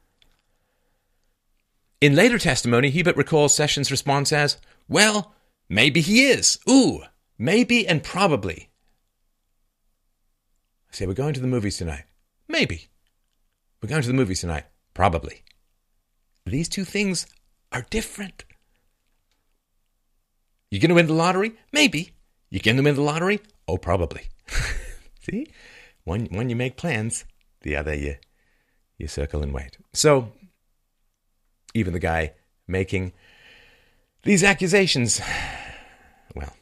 In later testimony, Hebert recalls Sessions' response as, Well, maybe he is. Ooh, maybe and probably. I say, We're going to the movies tonight. Maybe. We're going to the movies tonight. Probably. These two things are different. You're going to win the lottery? Maybe. You going to win the lottery? Oh, probably. See? One, one you make plans, the other you you circle and wait. So, even the guy making these accusations, well,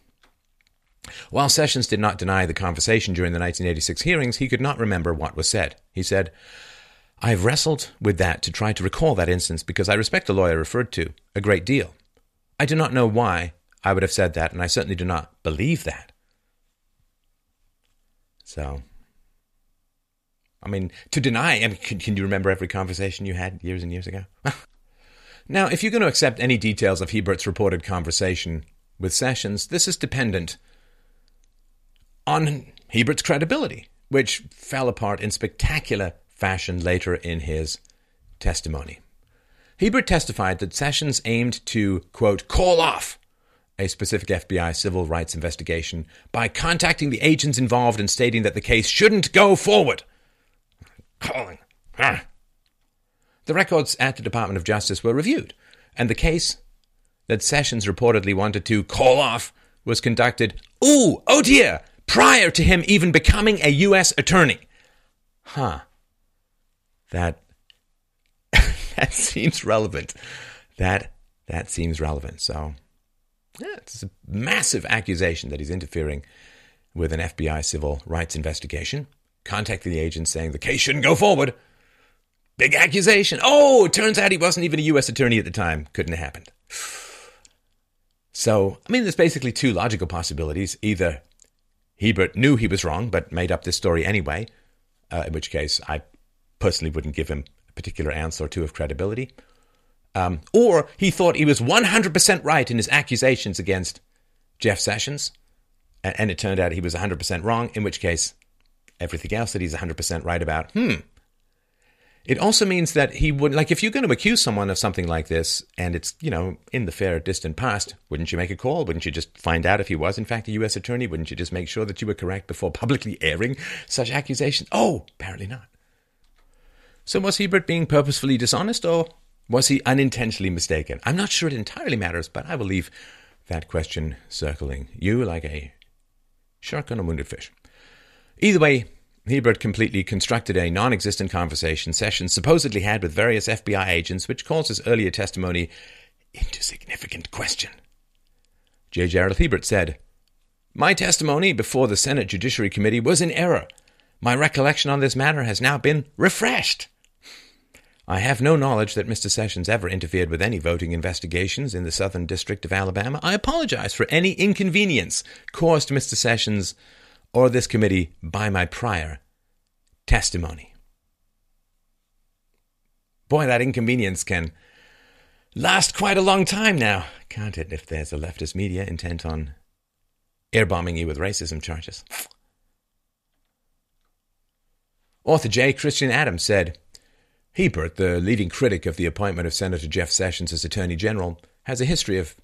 while Sessions did not deny the conversation during the 1986 hearings, he could not remember what was said. He said, I've wrestled with that to try to recall that instance because I respect the lawyer referred to a great deal. I do not know why I would have said that, and I certainly do not believe that. So, I mean, to deny, I mean, can, can you remember every conversation you had years and years ago? now, if you're going to accept any details of Hebert's reported conversation with Sessions, this is dependent on Hebert's credibility, which fell apart in spectacular fashion later in his testimony. Hebert testified that Sessions aimed to, quote, call off a specific FBI civil rights investigation by contacting the agents involved and stating that the case shouldn't go forward. Calling. The records at the Department of Justice were reviewed, and the case that Sessions reportedly wanted to call off was conducted, ooh, oh dear, prior to him even becoming a U.S. attorney. Huh. That that seems relevant. That that seems relevant. So yeah, it's a massive accusation that he's interfering with an FBI civil rights investigation. Contacting the agent saying the case shouldn't go forward. Big accusation. Oh, it turns out he wasn't even a U.S. attorney at the time. Couldn't have happened. So, I mean, there's basically two logical possibilities. Either Hebert knew he was wrong, but made up this story anyway, uh, in which case I personally wouldn't give him a particular ounce or two of credibility. Um, or he thought he was 100% right in his accusations against Jeff Sessions, and it turned out he was 100% wrong, in which case everything else that he's 100% right about, hmm. It also means that he would, like, if you're going to accuse someone of something like this, and it's, you know, in the fair distant past, wouldn't you make a call? Wouldn't you just find out if he was, in fact, a U.S. attorney? Wouldn't you just make sure that you were correct before publicly airing such accusations? Oh, apparently not. So was Hebert being purposefully dishonest, or was he unintentionally mistaken? I'm not sure it entirely matters, but I will leave that question circling you like a shark on a wounded fish. Either way, Hebert completely constructed a non existent conversation session supposedly had with various FBI agents, which calls his earlier testimony into significant question. J. Gerald Hebert said, My testimony before the Senate Judiciary Committee was in error. My recollection on this matter has now been refreshed. I have no knowledge that Mr. Sessions ever interfered with any voting investigations in the Southern District of Alabama. I apologize for any inconvenience caused Mr. Sessions or this committee by my prior testimony. Boy, that inconvenience can last quite a long time now, can't it, if there's a leftist media intent on airbombing you with racism charges? Author J. Christian Adams said, Hebert, the leading critic of the appointment of Senator Jeff Sessions as Attorney General, has a history of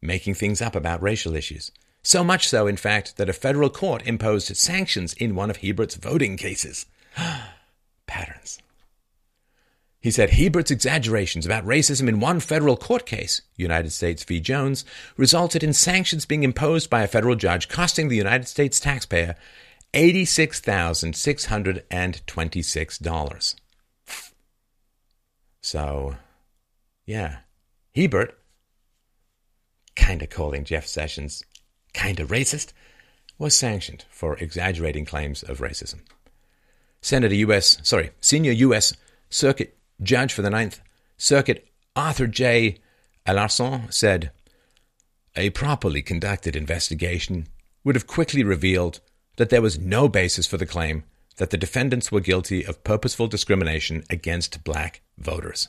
making things up about racial issues. So much so, in fact, that a federal court imposed sanctions in one of Hebert's voting cases. Patterns. He said Hebert's exaggerations about racism in one federal court case, United States v. Jones, resulted in sanctions being imposed by a federal judge costing the United States taxpayer $86,626. So, yeah, Hebert, kind of calling Jeff Sessions kind of racist, was sanctioned for exaggerating claims of racism. Senator U.S. sorry, senior U.S. Circuit Judge for the Ninth Circuit Arthur J. Alarcon said, "A properly conducted investigation would have quickly revealed that there was no basis for the claim that the defendants were guilty of purposeful discrimination against black voters.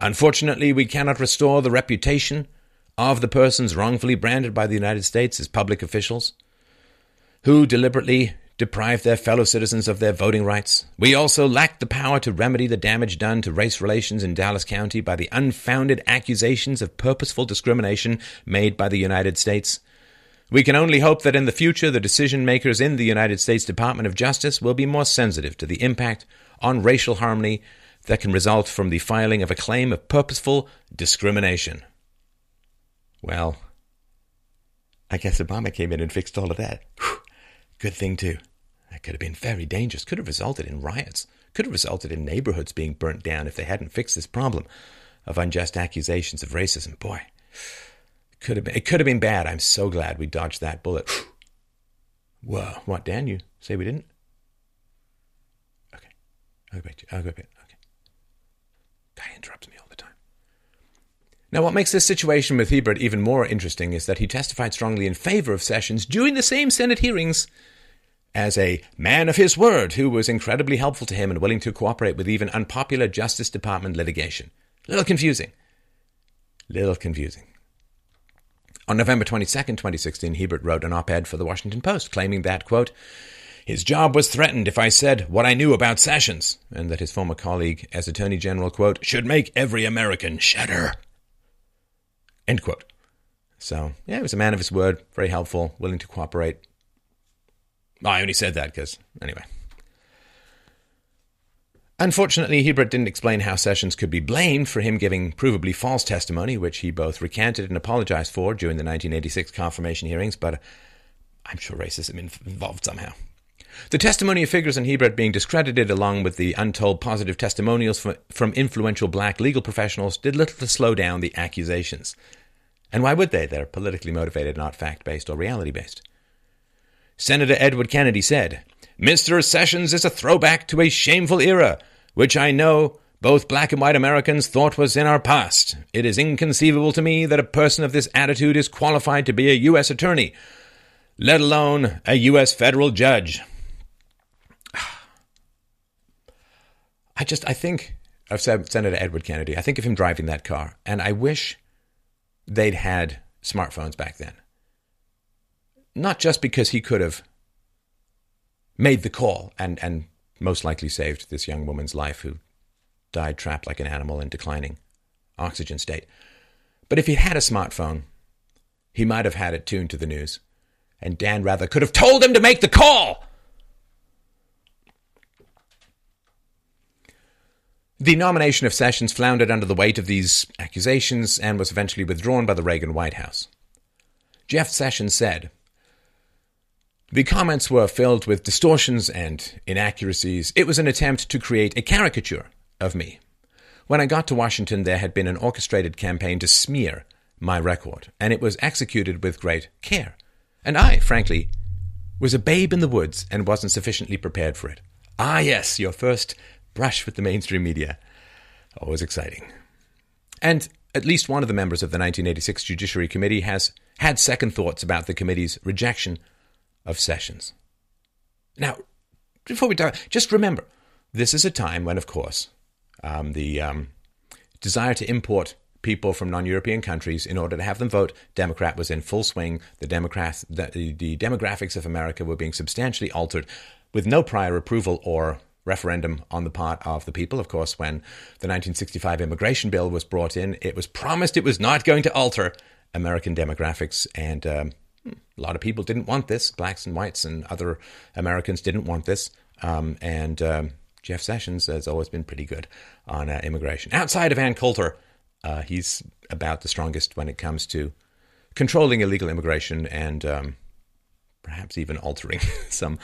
Unfortunately, we cannot restore the reputation of the persons wrongfully branded by the United States as public officials who deliberately deprive their fellow citizens of their voting rights. We also lack the power to remedy the damage done to race relations in Dallas County by the unfounded accusations of purposeful discrimination made by the United States. We can only hope that in the future the decision makers in the United States Department of Justice will be more sensitive to the impact on racial harmony that can result from the filing of a claim of purposeful discrimination. Well, I guess Obama came in and fixed all of that. Whew. Good thing, too. That could have been very dangerous, could have resulted in riots, Could have resulted in neighborhoods being burnt down if they hadn't fixed this problem of unjust accusations of racism. Boy, it could have been, it could have been bad. I'm so glad we dodged that bullet. Whoa. What, Dan? You say we didn't? Okay. I'll go back. I'll go back. Okay. Guy interrupts me. Now, what makes this situation with Hebert even more interesting is that he testified strongly in favor of Sessions during the same Senate hearings as a man of his word who was incredibly helpful to him and willing to cooperate with even unpopular Justice Department litigation. Little confusing. Little confusing. On November 22, 2016, Hebert wrote an op ed for the Washington Post claiming that, quote, his job was threatened if I said what I knew about Sessions, and that his former colleague as Attorney General, quote, should make every American shudder. End quote. So, yeah, he was a man of his word, very helpful, willing to cooperate. Oh, I only said that because, anyway. Unfortunately, Hebert didn't explain how Sessions could be blamed for him giving provably false testimony, which he both recanted and apologized for during the 1986 confirmation hearings, but I'm sure racism involved somehow. The testimony of Figures in Hebert being discredited, along with the untold positive testimonials from, from influential black legal professionals, did little to slow down the accusations. And why would they? They're politically motivated, not fact based or reality based. Senator Edward Kennedy said, Mr. Sessions is a throwback to a shameful era, which I know both black and white Americans thought was in our past. It is inconceivable to me that a person of this attitude is qualified to be a U.S. attorney, let alone a U.S. federal judge. I just, I think of Senator Edward Kennedy. I think of him driving that car, and I wish they'd had smartphones back then. Not just because he could have made the call and, and most likely saved this young woman's life who died trapped like an animal in declining oxygen state. But if he had a smartphone, he might have had it tuned to the news. And Dan Rather could have told him to make the call. The nomination of Sessions floundered under the weight of these accusations and was eventually withdrawn by the Reagan White House. Jeff Sessions said, The comments were filled with distortions and inaccuracies. It was an attempt to create a caricature of me. When I got to Washington, there had been an orchestrated campaign to smear my record, and it was executed with great care. And I, frankly, was a babe in the woods and wasn't sufficiently prepared for it. Ah, yes, your first brush with the mainstream media. Always exciting. And at least one of the members of the 1986 Judiciary Committee has had second thoughts about the committee's rejection of Sessions. Now, before we start, just remember this is a time when, of course, um, the um, desire to import people from non-European countries in order to have them vote Democrat was in full swing. The Democrats, the, the demographics of America were being substantially altered with no prior approval or referendum on the part of the people. Of course, when the 1965 immigration bill was brought in, it was promised it was not going to alter American demographics, and um, a lot of people didn't want this. Blacks and whites and other Americans didn't want this, um, and um, Jeff Sessions has always been pretty good on uh, immigration. Outside of Ann Coulter, uh, he's about the strongest when it comes to controlling illegal immigration and um, perhaps even altering some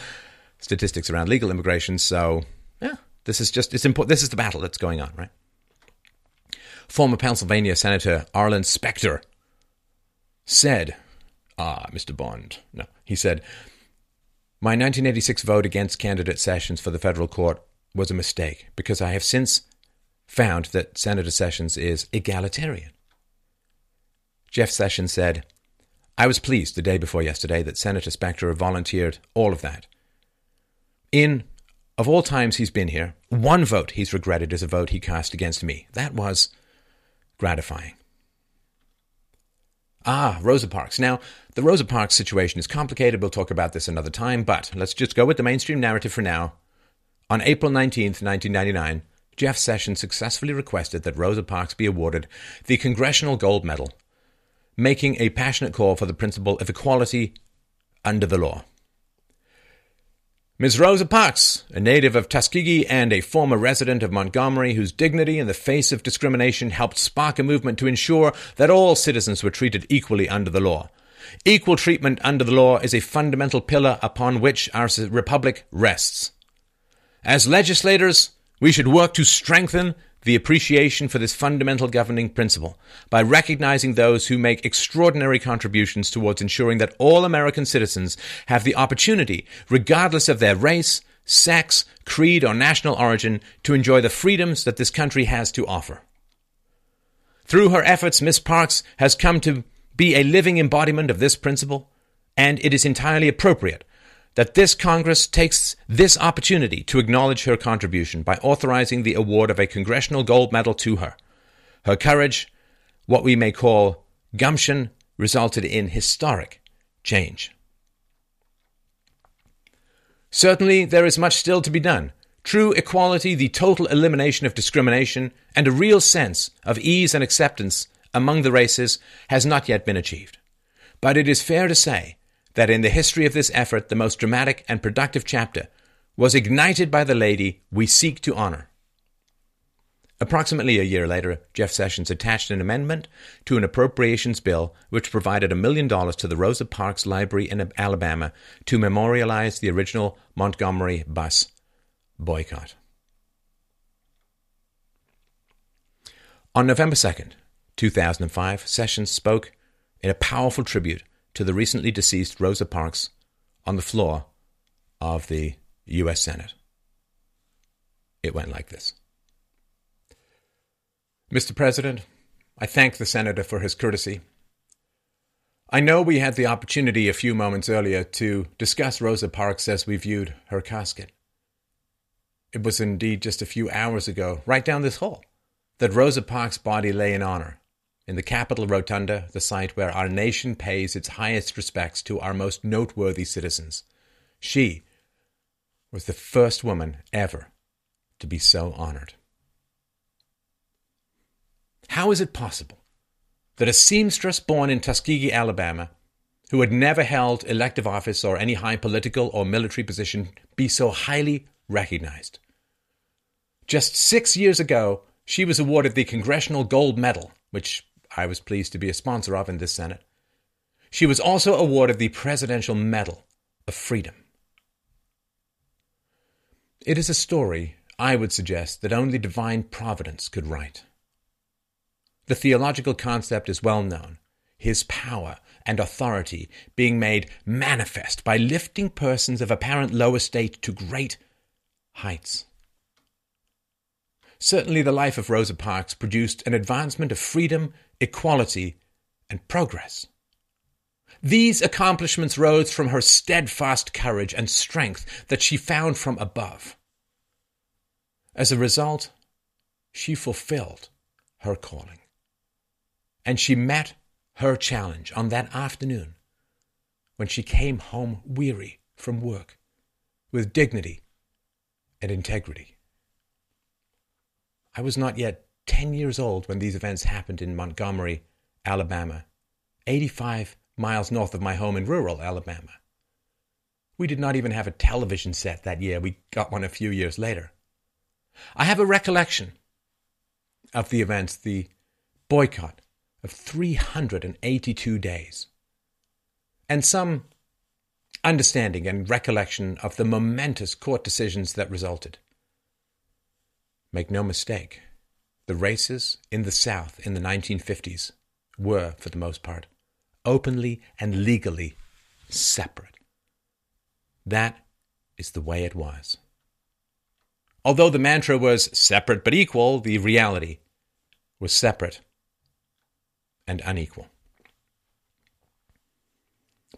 statistics around legal immigration. So, yeah, this is just it's important. This is the battle that's going on, right? Former Pennsylvania Senator Arlen Specter said, "Ah, Mr. Bond." No, he said, "My 1986 vote against candidate Sessions for the federal court was a mistake because I have since found that Senator Sessions is egalitarian." Jeff Sessions said, I was pleased the day before yesterday that Senator Specter volunteered all of that in, of all times he's been here, one vote he's regretted is a vote he cast against me. That was gratifying. Ah, Rosa Parks. Now, the Rosa Parks situation is complicated. We'll talk about this another time, but let's just go with the mainstream narrative for now. On April 19th, 1999, Jeff Sessions successfully requested that Rosa Parks be awarded the Congressional Gold Medal, making a passionate call for the principle of equality under the law. Ms. Rosa Parks, a native of Tuskegee and a former resident of Montgomery, whose dignity in the face of discrimination helped spark a movement to ensure that all citizens were treated equally under the law. Equal treatment under the law is a fundamental pillar upon which our republic rests. As legislators, We should work to strengthen the appreciation for this fundamental governing principle by recognizing those who make extraordinary contributions towards ensuring that all American citizens have the opportunity, regardless of their race, sex, creed, or national origin, to enjoy the freedoms that this country has to offer. Through her efforts, Miss Parks has come to be a living embodiment of this principle, and it is entirely appropriate that this Congress takes this opportunity to acknowledge her contribution by authorizing the award of a Congressional Gold Medal to her. Her courage, what we may call gumption, resulted in historic change. Certainly, there is much still to be done. True equality, the total elimination of discrimination, and a real sense of ease and acceptance among the races has not yet been achieved. But it is fair to say that in the history of this effort, the most dramatic and productive chapter was ignited by the lady we seek to honor. Approximately a year later, Jeff Sessions attached an amendment to an appropriations bill which provided a million dollars to the Rosa Parks Library in Alabama to memorialize the original Montgomery bus boycott. On November 2nd, 2005, Sessions spoke in a powerful tribute to the recently deceased Rosa Parks on the floor of the U.S. Senate. It went like this Mr. President, I thank the Senator for his courtesy. I know we had the opportunity a few moments earlier to discuss Rosa Parks as we viewed her casket. It was indeed just a few hours ago, right down this hall, that Rosa Parks' body lay in honor in the Capitol Rotunda, the site where our nation pays its highest respects to our most noteworthy citizens. She was the first woman ever to be so honored. How is it possible that a seamstress born in Tuskegee, Alabama, who had never held elective office or any high political or military position, be so highly recognized? Just six years ago, she was awarded the Congressional Gold Medal, which I was pleased to be a sponsor of in this Senate. She was also awarded the Presidential Medal of Freedom. It is a story, I would suggest, that only divine providence could write. The theological concept is well known his power and authority being made manifest by lifting persons of apparent low estate to great heights. Certainly, the life of Rosa Parks produced an advancement of freedom equality, and progress. These accomplishments rose from her steadfast courage and strength that she found from above. As a result, she fulfilled her calling. And she met her challenge on that afternoon when she came home weary from work with dignity and integrity. I was not yet 10 years old when these events happened in Montgomery, Alabama, 85 miles north of my home in rural Alabama. We did not even have a television set that year. We got one a few years later. I have a recollection of the events, the boycott of 382 days, and some understanding and recollection of the momentous court decisions that resulted. Make no mistake, the races in the South in the 1950s were, for the most part, openly and legally separate. That is the way it was. Although the mantra was separate but equal, the reality was separate and unequal.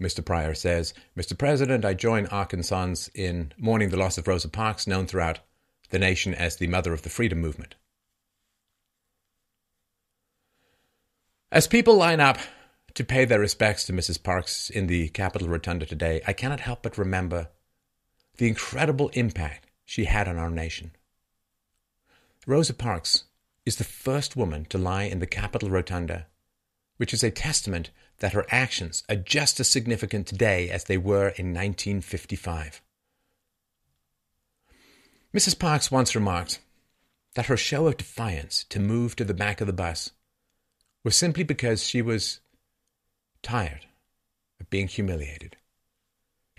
Mr. Pryor says, Mr. President, I join Arkansans in mourning the loss of Rosa Parks, known throughout the nation as the mother of the freedom movement. As people line up to pay their respects to Mrs. Parks in the Capitol Rotunda today, I cannot help but remember the incredible impact she had on our nation. Rosa Parks is the first woman to lie in the Capitol Rotunda, which is a testament that her actions are just as significant today as they were in 1955. Mrs. Parks once remarked that her show of defiance to move to the back of the bus was simply because she was tired of being humiliated,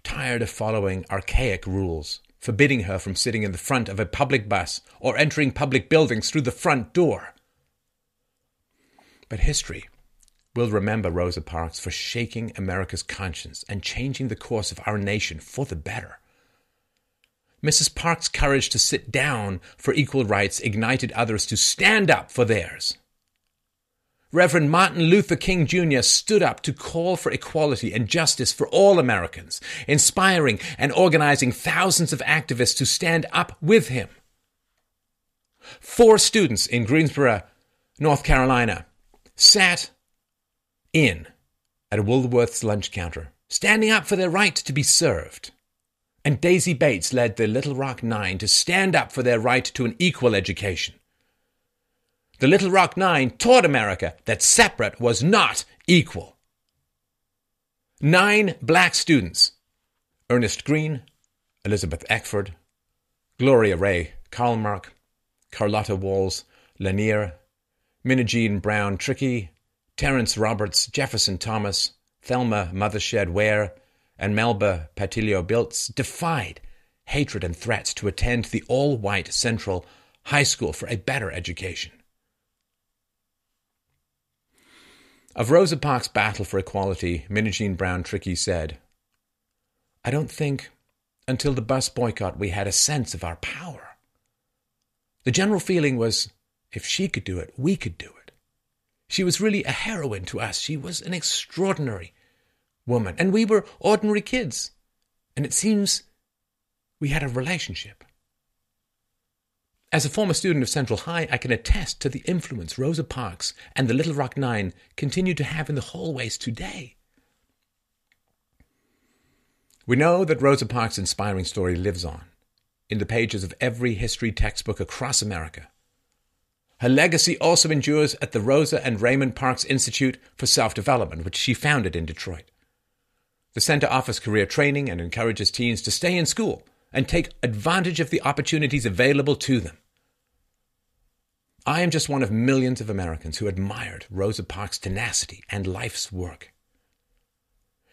tired of following archaic rules forbidding her from sitting in the front of a public bus or entering public buildings through the front door. But history will remember Rosa Parks for shaking America's conscience and changing the course of our nation for the better. Mrs. Parks' courage to sit down for equal rights ignited others to stand up for theirs. Reverend Martin Luther King Jr. stood up to call for equality and justice for all Americans, inspiring and organizing thousands of activists to stand up with him. Four students in Greensboro, North Carolina, sat in at a Woolworth's lunch counter, standing up for their right to be served. And Daisy Bates led the Little Rock Nine to stand up for their right to an equal education. The Little Rock Nine taught America that separate was not equal. Nine black students Ernest Green, Elizabeth Eckford, Gloria Ray Karlmark, Carlotta Walls Lanier, Minnijean Brown Trickey, Terrence Roberts, Jefferson Thomas, Thelma Mothershed Ware, and Melba Pattillo Beals defied hatred and threats to attend the all white Central High School for a better education. Of Rosa Parks' battle for equality, Minna Brown Trickey said, I don't think until the bus boycott we had a sense of our power. The general feeling was if she could do it, we could do it. She was really a heroine to us. She was an extraordinary woman, and we were ordinary kids. And it seems we had a relationship. As a former student of Central High, I can attest to the influence Rosa Parks and the Little Rock Nine continue to have in the hallways today. We know that Rosa Parks' inspiring story lives on in the pages of every history textbook across America. Her legacy also endures at the Rosa and Raymond Parks Institute for Self Development, which she founded in Detroit. The center offers career training and encourages teens to stay in school and take advantage of the opportunities available to them. I am just one of millions of Americans who admired Rosa Parks' tenacity and life's work.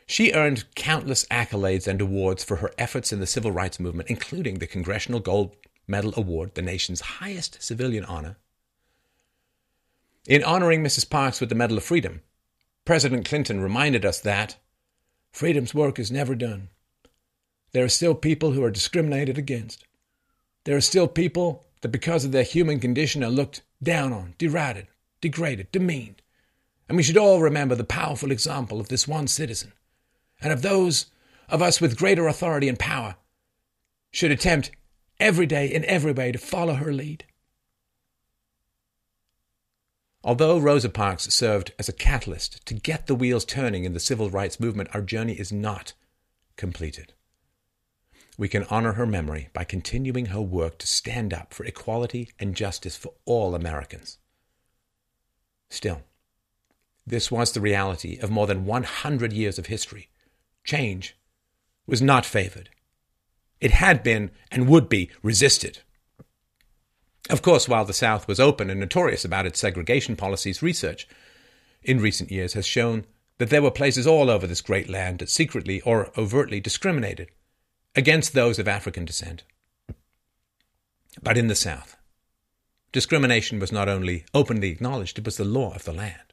She earned countless accolades and awards for her efforts in the civil rights movement, including the Congressional Gold Medal Award, the nation's highest civilian honor. In honoring Mrs. Parks with the Medal of Freedom, President Clinton reminded us that freedom's work is never done. There are still people who are discriminated against. There are still people that because of their human condition are looked down on, derided, degraded, demeaned. And we should all remember the powerful example of this one citizen, and of those of us with greater authority and power should attempt every day in every way to follow her lead. Although Rosa Parks served as a catalyst to get the wheels turning in the civil rights movement, our journey is not completed we can honor her memory by continuing her work to stand up for equality and justice for all Americans. Still, this was the reality of more than 100 years of history. Change was not favored. It had been and would be resisted. Of course, while the South was open and notorious about its segregation policies, research in recent years has shown that there were places all over this great land that secretly or overtly discriminated against those of African descent. But in the South, discrimination was not only openly acknowledged, it was the law of the land.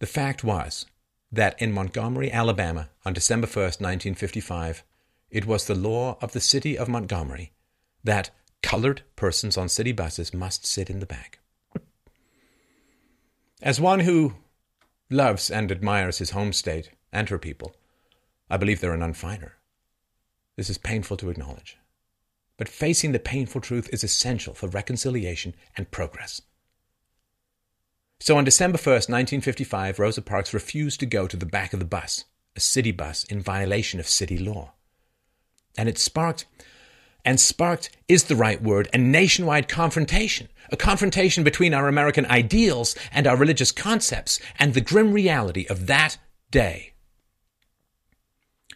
The fact was that in Montgomery, Alabama, on December 1st, 1955, it was the law of the city of Montgomery that colored persons on city buses must sit in the back. As one who loves and admires his home state and her people, I believe they're none finer. This is painful to acknowledge. But facing the painful truth is essential for reconciliation and progress. So on December 1st, 1955, Rosa Parks refused to go to the back of the bus, a city bus, in violation of city law. And it sparked, and sparked is the right word, a nationwide confrontation, a confrontation between our American ideals and our religious concepts, and the grim reality of that day.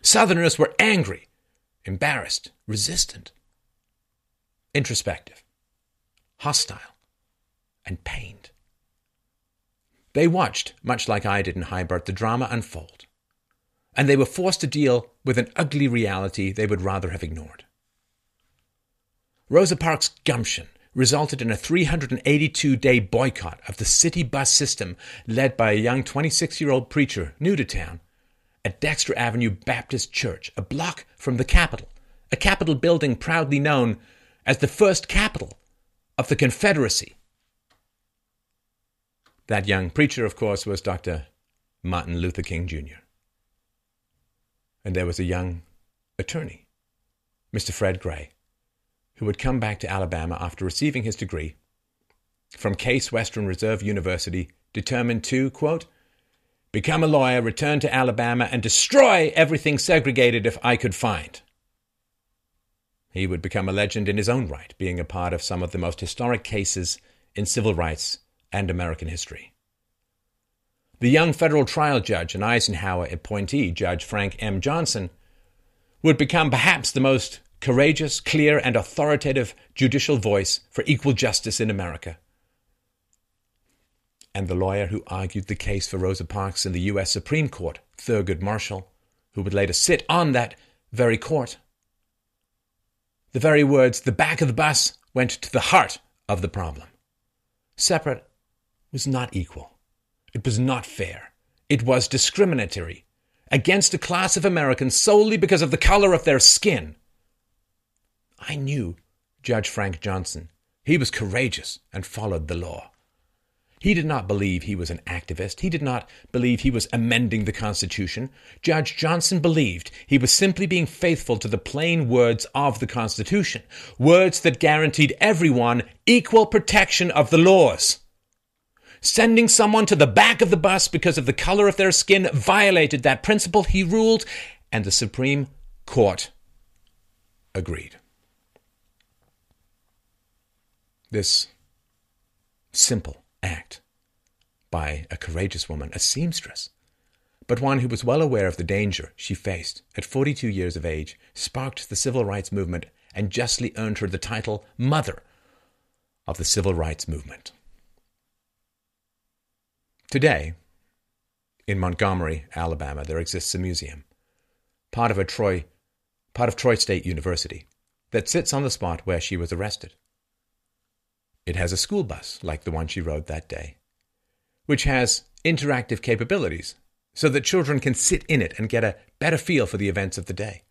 Southerners were angry embarrassed, resistant, introspective, hostile, and pained. They watched, much like I did in Hybart, the drama unfold, and they were forced to deal with an ugly reality they would rather have ignored. Rosa Parks' gumption resulted in a 382 day boycott of the city bus system led by a young 26 year old preacher new to town at Dexter Avenue Baptist Church, a block from the Capitol, a Capitol building proudly known as the first Capitol of the Confederacy. That young preacher, of course, was Dr. Martin Luther King Jr. And there was a young attorney, Mr. Fred Gray, who had come back to Alabama after receiving his degree from Case Western Reserve University, determined to, quote, become a lawyer, return to Alabama, and destroy everything segregated if I could find. He would become a legend in his own right, being a part of some of the most historic cases in civil rights and American history. The young federal trial judge and Eisenhower appointee, Judge Frank M. Johnson, would become perhaps the most courageous, clear, and authoritative judicial voice for equal justice in America. And the lawyer who argued the case for Rosa Parks in the U.S. Supreme Court, Thurgood Marshall, who would later sit on that very court. The very words, the back of the bus, went to the heart of the problem. Separate was not equal. It was not fair. It was discriminatory against a class of Americans solely because of the color of their skin. I knew Judge Frank Johnson. He was courageous and followed the law. He did not believe he was an activist. He did not believe he was amending the Constitution. Judge Johnson believed he was simply being faithful to the plain words of the Constitution, words that guaranteed everyone equal protection of the laws. Sending someone to the back of the bus because of the color of their skin violated that principle, he ruled, and the Supreme Court agreed. This simple act by a courageous woman, a seamstress, but one who was well aware of the danger she faced at 42 years of age, sparked the civil rights movement and justly earned her the title Mother of the Civil Rights Movement. Today, in Montgomery, Alabama, there exists a museum, part of a Troy, part of Troy State University, that sits on the spot where she was arrested. It has a school bus, like the one she rode that day, which has interactive capabilities so that children can sit in it and get a better feel for the events of the day.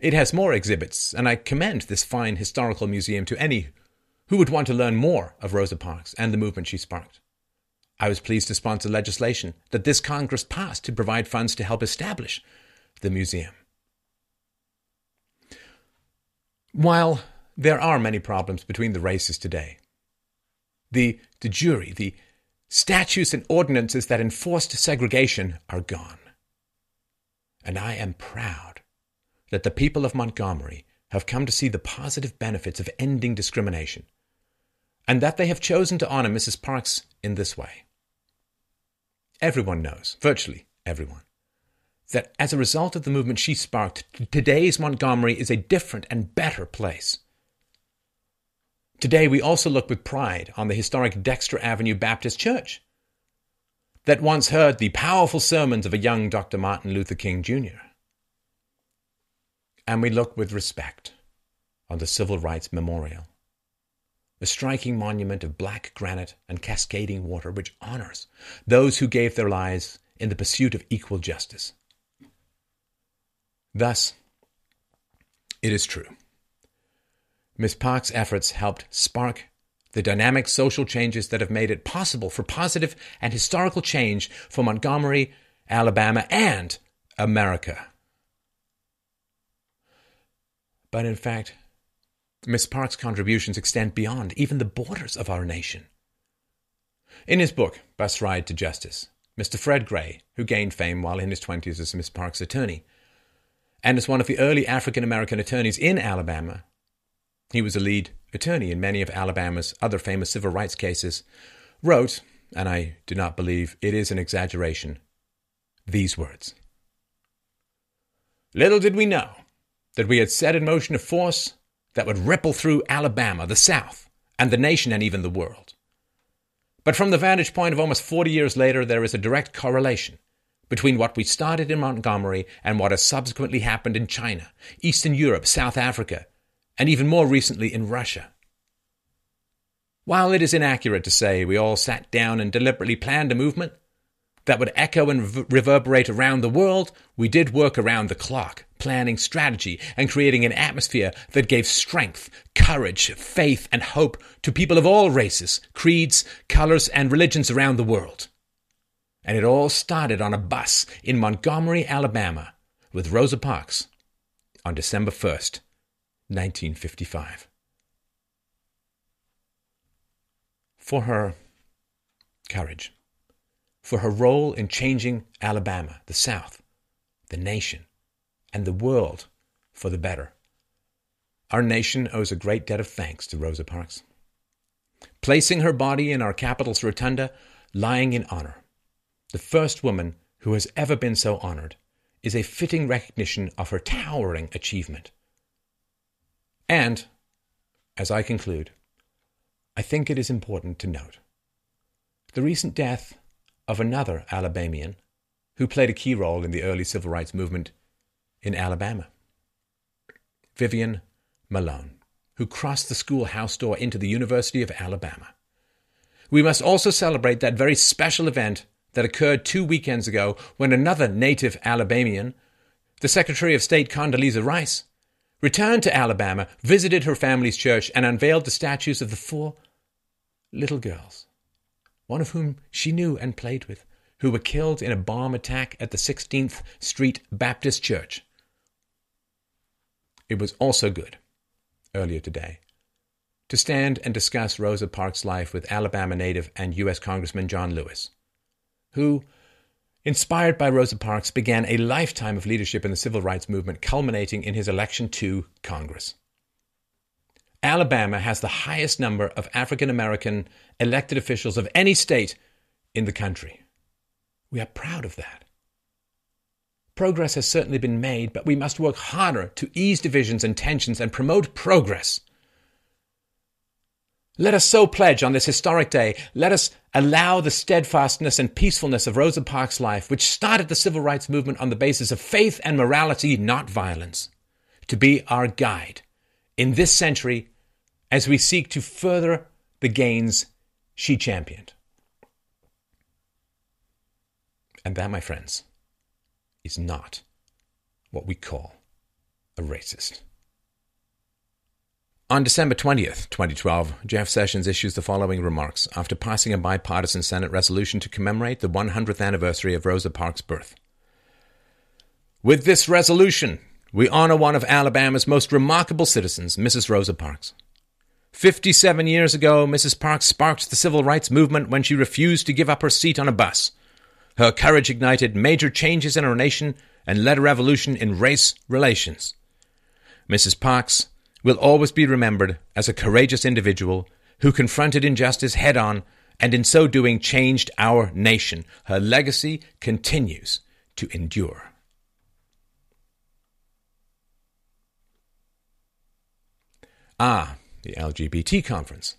It has more exhibits, and I commend this fine historical museum to any who would want to learn more of Rosa Parks and the movement she sparked. I was pleased to sponsor legislation that this Congress passed to provide funds to help establish the museum. While there are many problems between the races today. The de jure, the statutes and ordinances that enforced segregation are gone. And I am proud that the people of Montgomery have come to see the positive benefits of ending discrimination, and that they have chosen to honor Mrs. Parks in this way. Everyone knows, virtually everyone, that as a result of the movement she sparked, today's Montgomery is a different and better place. Today, we also look with pride on the historic Dexter Avenue Baptist Church that once heard the powerful sermons of a young Dr. Martin Luther King Jr. And we look with respect on the Civil Rights Memorial, a striking monument of black granite and cascading water which honors those who gave their lives in the pursuit of equal justice. Thus, it is true Ms. Park's efforts helped spark the dynamic social changes that have made it possible for positive and historical change for Montgomery, Alabama, and America. But in fact, Miss Park's contributions extend beyond even the borders of our nation. In his book, Bus Ride to Justice, Mr. Fred Gray, who gained fame while in his 20s as Miss Park's attorney, and as one of the early African American attorneys in Alabama, he was a lead attorney in many of Alabama's other famous civil rights cases, wrote, and I do not believe it is an exaggeration, these words Little did we know that we had set in motion a force that would ripple through Alabama, the South, and the nation, and even the world. But from the vantage point of almost 40 years later, there is a direct correlation between what we started in Montgomery and what has subsequently happened in China, Eastern Europe, South Africa, and even more recently in Russia. While it is inaccurate to say we all sat down and deliberately planned a movement that would echo and reverberate around the world, we did work around the clock, planning strategy and creating an atmosphere that gave strength, courage, faith, and hope to people of all races, creeds, colors, and religions around the world. And it all started on a bus in Montgomery, Alabama, with Rosa Parks on December 1st, 1955. for her courage, for her role in changing Alabama, the South, the nation, and the world for the better. Our nation owes a great debt of thanks to Rosa Parks. Placing her body in our capital's rotunda, lying in honor, the first woman who has ever been so honored, is a fitting recognition of her towering achievement. And, as I conclude, I think it is important to note the recent death of another Alabamian who played a key role in the early civil rights movement in Alabama. Vivian Malone, who crossed the schoolhouse door into the University of Alabama. We must also celebrate that very special event that occurred two weekends ago when another native Alabamian, the Secretary of State Condoleezza Rice, returned to Alabama, visited her family's church, and unveiled the statues of the four little girls, one of whom she knew and played with, who were killed in a bomb attack at the 16th Street Baptist Church. It was also good, earlier today, to stand and discuss Rosa Parks' life with Alabama native and U.S. Congressman John Lewis, who, inspired by Rosa Parks, began a lifetime of leadership in the civil rights movement, culminating in his election to Congress. Alabama has the highest number of African American elected officials of any state in the country. We are proud of that. Progress has certainly been made, but we must work harder to ease divisions and tensions and promote progress. Let us so pledge on this historic day. Let us allow the steadfastness and peacefulness of Rosa Parks' life, which started the civil rights movement on the basis of faith and morality, not violence, to be our guide in this century as we seek to further the gains she championed. And that, my friends, is not what we call a racist. On December 20th, 2012, Jeff Sessions issues the following remarks after passing a bipartisan Senate resolution to commemorate the 100th anniversary of Rosa Parks' birth. With this resolution, we honor one of Alabama's most remarkable citizens, Mrs. Rosa Parks. 57 years ago, Mrs. Parks sparked the civil rights movement when she refused to give up her seat on a bus. Her courage ignited major changes in our nation and led a revolution in race relations. Mrs. Parks will always be remembered as a courageous individual who confronted injustice head on and in so doing changed our nation. Her legacy continues to endure. Ah, the LGBT conference.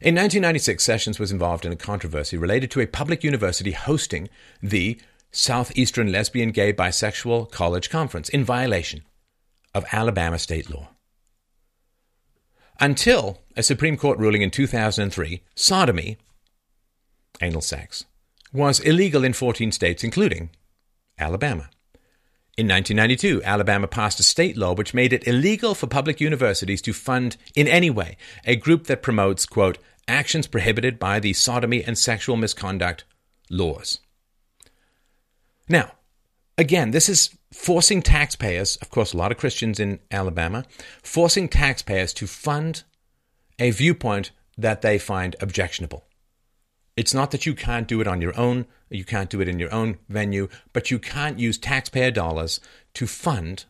In 1996, Sessions was involved in a controversy related to a public university hosting the Southeastern Lesbian, Gay, Bisexual College Conference in violation of Alabama state law. Until a Supreme Court ruling in 2003, sodomy, anal sex, was illegal in 14 states, including Alabama. In 1992, Alabama passed a state law which made it illegal for public universities to fund in any way a group that promotes, quote, actions prohibited by the sodomy and sexual misconduct laws. Now, again, this is forcing taxpayers, of course, a lot of Christians in Alabama, forcing taxpayers to fund a viewpoint that they find objectionable. It's not that you can't do it on your own, you can't do it in your own venue, but you can't use taxpayer dollars to fund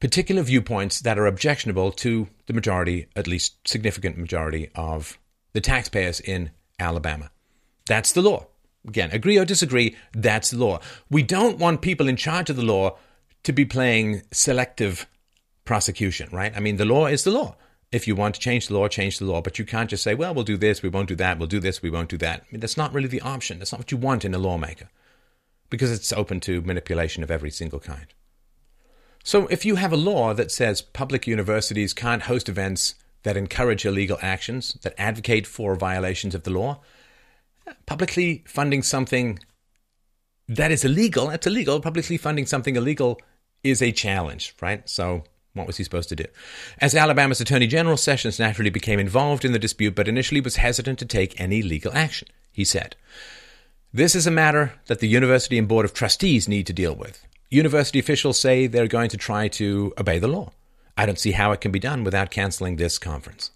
particular viewpoints that are objectionable to the majority, at least significant majority, of the taxpayers in Alabama. That's the law. Again, agree or disagree, that's law. We don't want people in charge of the law to be playing selective prosecution, right? I mean, the law is the law if you want to change the law, change the law. But you can't just say, well, we'll do this, we won't do that, we'll do this, we won't do that. I mean, that's not really the option. That's not what you want in a lawmaker because it's open to manipulation of every single kind. So if you have a law that says public universities can't host events that encourage illegal actions, that advocate for violations of the law, publicly funding something that is illegal, that's illegal. Publicly funding something illegal is a challenge, right? So what was he supposed to do? As Alabama's Attorney General, Sessions naturally became involved in the dispute, but initially was hesitant to take any legal action. He said, This is a matter that the university and board of trustees need to deal with. University officials say they're going to try to obey the law. I don't see how it can be done without canceling this conference.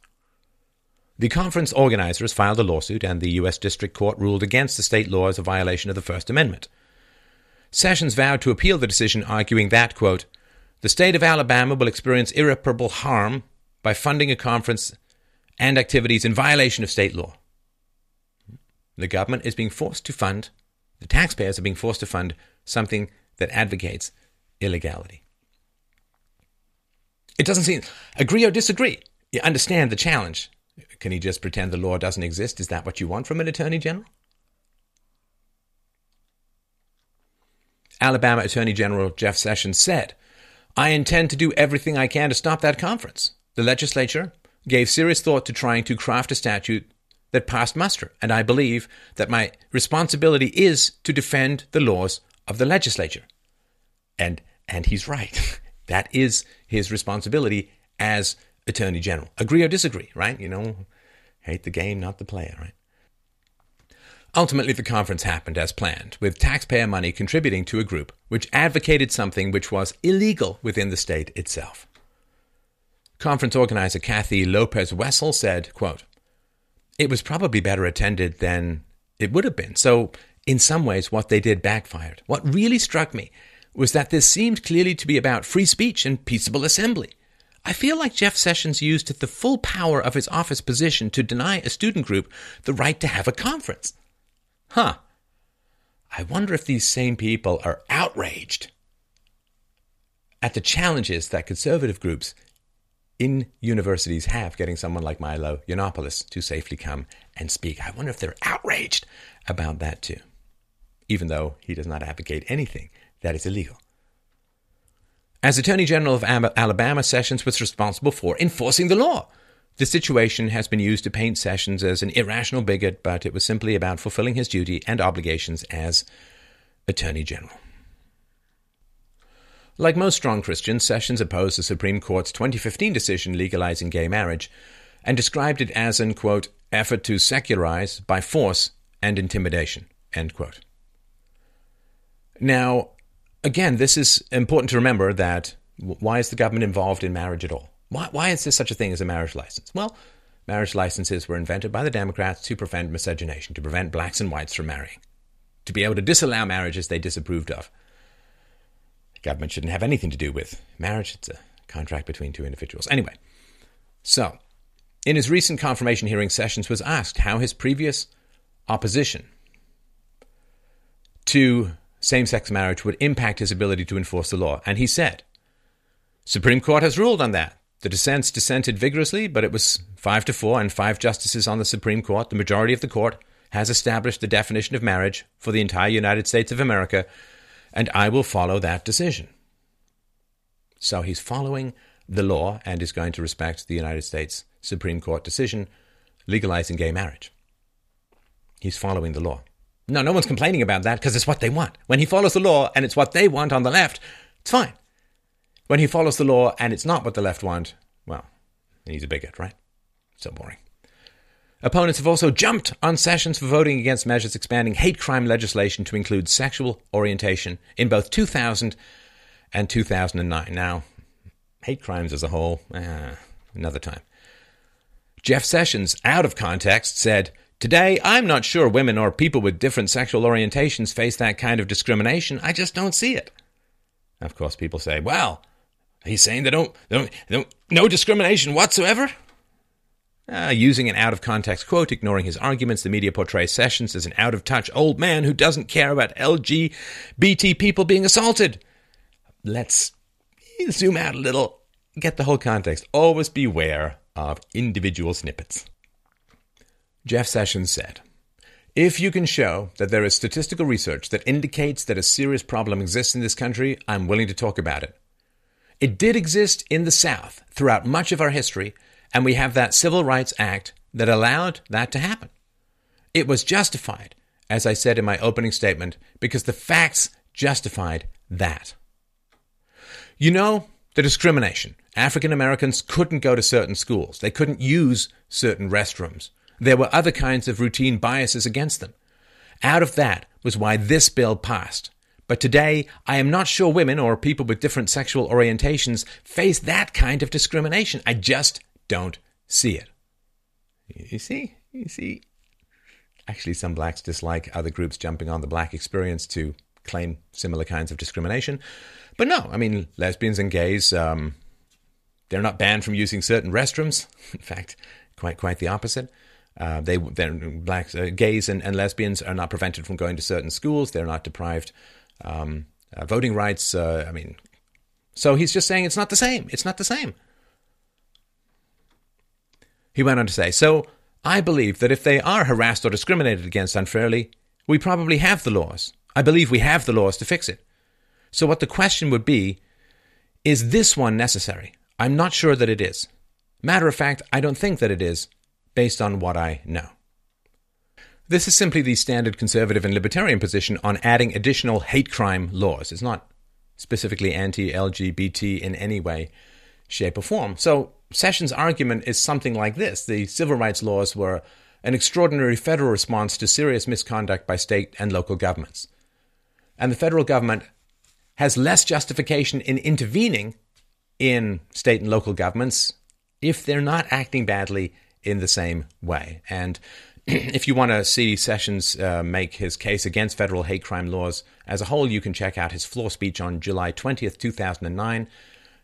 The conference organizers filed a lawsuit, and the U.S. District Court ruled against the state law as a violation of the First Amendment. Sessions vowed to appeal the decision, arguing that, quote, the state of Alabama will experience irreparable harm by funding a conference and activities in violation of state law. The government is being forced to fund, the taxpayers are being forced to fund something that advocates illegality. It doesn't seem, agree or disagree. You understand the challenge. Can he just pretend the law doesn't exist? Is that what you want from an attorney general? Alabama Attorney General Jeff Sessions said I intend to do everything I can to stop that conference. The legislature gave serious thought to trying to craft a statute that passed muster, and I believe that my responsibility is to defend the laws of the legislature. And and he's right. that is his responsibility as Attorney General. Agree or disagree, right? You know, hate the game, not the player, right? Ultimately, the conference happened as planned, with taxpayer money contributing to a group which advocated something which was illegal within the state itself. Conference organizer Kathy Lopez Wessel said, quote, It was probably better attended than it would have been, so in some ways what they did backfired. What really struck me was that this seemed clearly to be about free speech and peaceable assembly. I feel like Jeff Sessions used the full power of his office position to deny a student group the right to have a conference. Huh. I wonder if these same people are outraged at the challenges that conservative groups in universities have getting someone like Milo Yiannopoulos to safely come and speak. I wonder if they're outraged about that too, even though he does not advocate anything that is illegal. As Attorney General of Alabama, Sessions was responsible for enforcing the law. The situation has been used to paint Sessions as an irrational bigot, but it was simply about fulfilling his duty and obligations as Attorney General. Like most strong Christians, Sessions opposed the Supreme Court's 2015 decision legalizing gay marriage and described it as an, quote, effort to secularize by force and intimidation, end quote. Now, again, this is important to remember that why is the government involved in marriage at all? Why, why is there such a thing as a marriage license? Well, marriage licenses were invented by the Democrats to prevent miscegenation, to prevent blacks and whites from marrying, to be able to disallow marriages they disapproved of. The Government shouldn't have anything to do with marriage. It's a contract between two individuals. Anyway, so in his recent confirmation hearing, Sessions was asked how his previous opposition to same sex marriage would impact his ability to enforce the law. And he said, Supreme Court has ruled on that. The dissents dissented vigorously, but it was five to four, and five justices on the Supreme Court, the majority of the court, has established the definition of marriage for the entire United States of America, and I will follow that decision. So he's following the law and is going to respect the United States Supreme Court decision legalizing gay marriage. He's following the law. No, no one's complaining about that because it's what they want. When he follows the law and it's what they want on the left, it's fine. When he follows the law and it's not what the left want, well, he's a bigot, right? So boring. Opponents have also jumped on Sessions for voting against measures expanding hate crime legislation to include sexual orientation in both 2000 and 2009. Now, hate crimes as a whole, eh, another time. Jeff Sessions, out of context, said, Today, I'm not sure women or people with different sexual orientations face that kind of discrimination. I just don't see it. Of course, people say, well, He's saying they don't, they don't, they don't no discrimination whatsoever. Uh, using an out of context quote, ignoring his arguments, the media portrays Sessions as an out of touch old man who doesn't care about LGBT people being assaulted. Let's zoom out a little, get the whole context. Always beware of individual snippets. Jeff Sessions said, If you can show that there is statistical research that indicates that a serious problem exists in this country, I'm willing to talk about it. It did exist in the South throughout much of our history, and we have that Civil Rights Act that allowed that to happen. It was justified, as I said in my opening statement, because the facts justified that. You know, the discrimination. African Americans couldn't go to certain schools, they couldn't use certain restrooms. There were other kinds of routine biases against them. Out of that was why this bill passed. But today, I am not sure women or people with different sexual orientations face that kind of discrimination. I just don't see it. You see? You see? Actually, some blacks dislike other groups jumping on the black experience to claim similar kinds of discrimination. But no, I mean, lesbians and gays, um, they're not banned from using certain restrooms. In fact, quite quite the opposite. Uh, they, blacks, uh, gays and, and, lesbians are not prevented from going to certain schools. They're not deprived um, uh, voting rights. Uh, I mean, so he's just saying it's not the same. It's not the same. He went on to say, so I believe that if they are harassed or discriminated against unfairly, we probably have the laws. I believe we have the laws to fix it. So, what the question would be is this one necessary? I'm not sure that it is. Matter of fact, I don't think that it is, based on what I know. This is simply the standard conservative and libertarian position on adding additional hate crime laws. It's not specifically anti LGBT in any way, shape, or form. So, Sessions' argument is something like this the civil rights laws were an extraordinary federal response to serious misconduct by state and local governments. And the federal government has less justification in intervening in state and local governments if they're not acting badly in the same way. And if you want to see Sessions uh, make his case against federal hate crime laws as a whole, you can check out his floor speech on July 20th, 2009.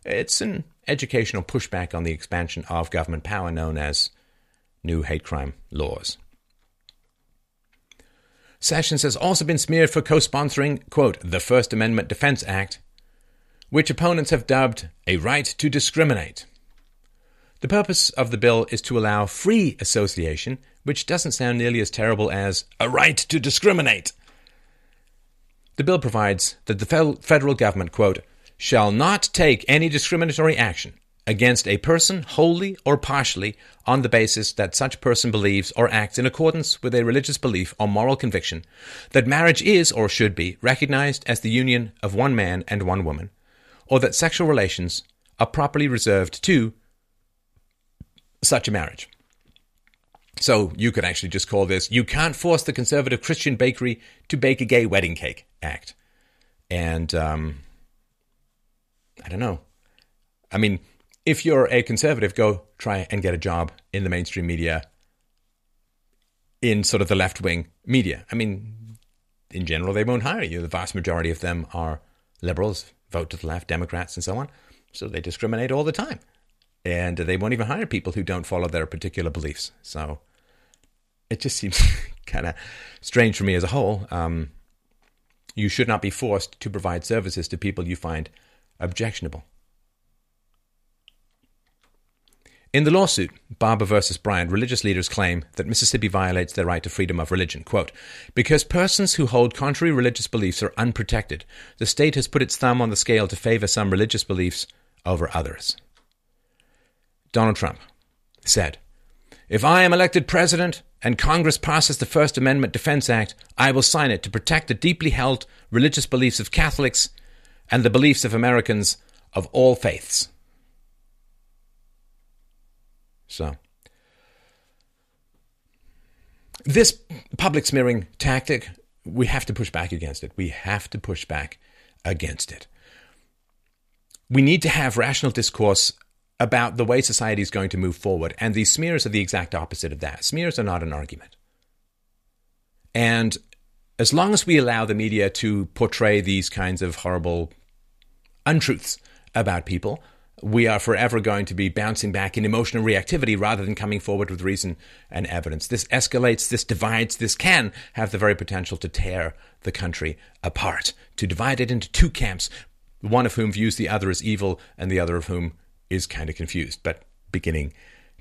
It's an educational pushback on the expansion of government power known as new hate crime laws. Sessions has also been smeared for co sponsoring, quote, the First Amendment Defense Act, which opponents have dubbed a right to discriminate. The purpose of the bill is to allow free association, which doesn't sound nearly as terrible as a right to discriminate. The bill provides that the federal government, quote, shall not take any discriminatory action against a person wholly or partially on the basis that such person believes or acts in accordance with a religious belief or moral conviction that marriage is or should be recognized as the union of one man and one woman, or that sexual relations are properly reserved to such a marriage. So you could actually just call this You Can't Force the Conservative Christian Bakery to Bake a Gay Wedding Cake Act. And um, I don't know. I mean, if you're a conservative, go try and get a job in the mainstream media, in sort of the left wing media. I mean, in general, they won't hire you. The vast majority of them are liberals, vote to the left, Democrats, and so on. So they discriminate all the time. And they won't even hire people who don't follow their particular beliefs. So it just seems kind of strange for me as a whole. Um, you should not be forced to provide services to people you find objectionable. In the lawsuit, Barber versus Bryant, religious leaders claim that Mississippi violates their right to freedom of religion. Quote, because persons who hold contrary religious beliefs are unprotected, the state has put its thumb on the scale to favor some religious beliefs over others. Donald Trump said, If I am elected president and Congress passes the First Amendment Defense Act, I will sign it to protect the deeply held religious beliefs of Catholics and the beliefs of Americans of all faiths. So, this public smearing tactic, we have to push back against it. We have to push back against it. We need to have rational discourse about the way society is going to move forward. And these smears are the exact opposite of that. Smears are not an argument. And as long as we allow the media to portray these kinds of horrible untruths about people, we are forever going to be bouncing back in emotional reactivity rather than coming forward with reason and evidence. This escalates, this divides, this can have the very potential to tear the country apart, to divide it into two camps, one of whom views the other as evil and the other of whom is kind of confused, but beginning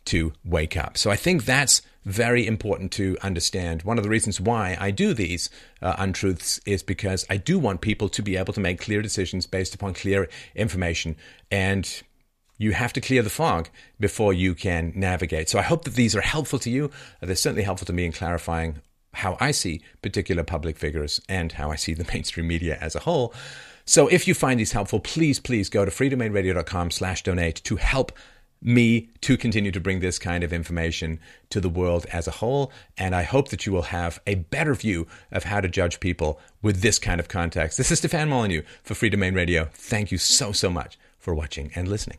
to wake up. So I think that's very important to understand. One of the reasons why I do these uh, untruths is because I do want people to be able to make clear decisions based upon clear information. And you have to clear the fog before you can navigate. So I hope that these are helpful to you. They're certainly helpful to me in clarifying how I see particular public figures and how I see the mainstream media as a whole. So if you find these helpful, please, please go to freedomainradio.com slash donate to help me to continue to bring this kind of information to the world as a whole. And I hope that you will have a better view of how to judge people with this kind of context. This is Stefan Molyneux for Freedomain Radio. Thank you so, so much for watching and listening.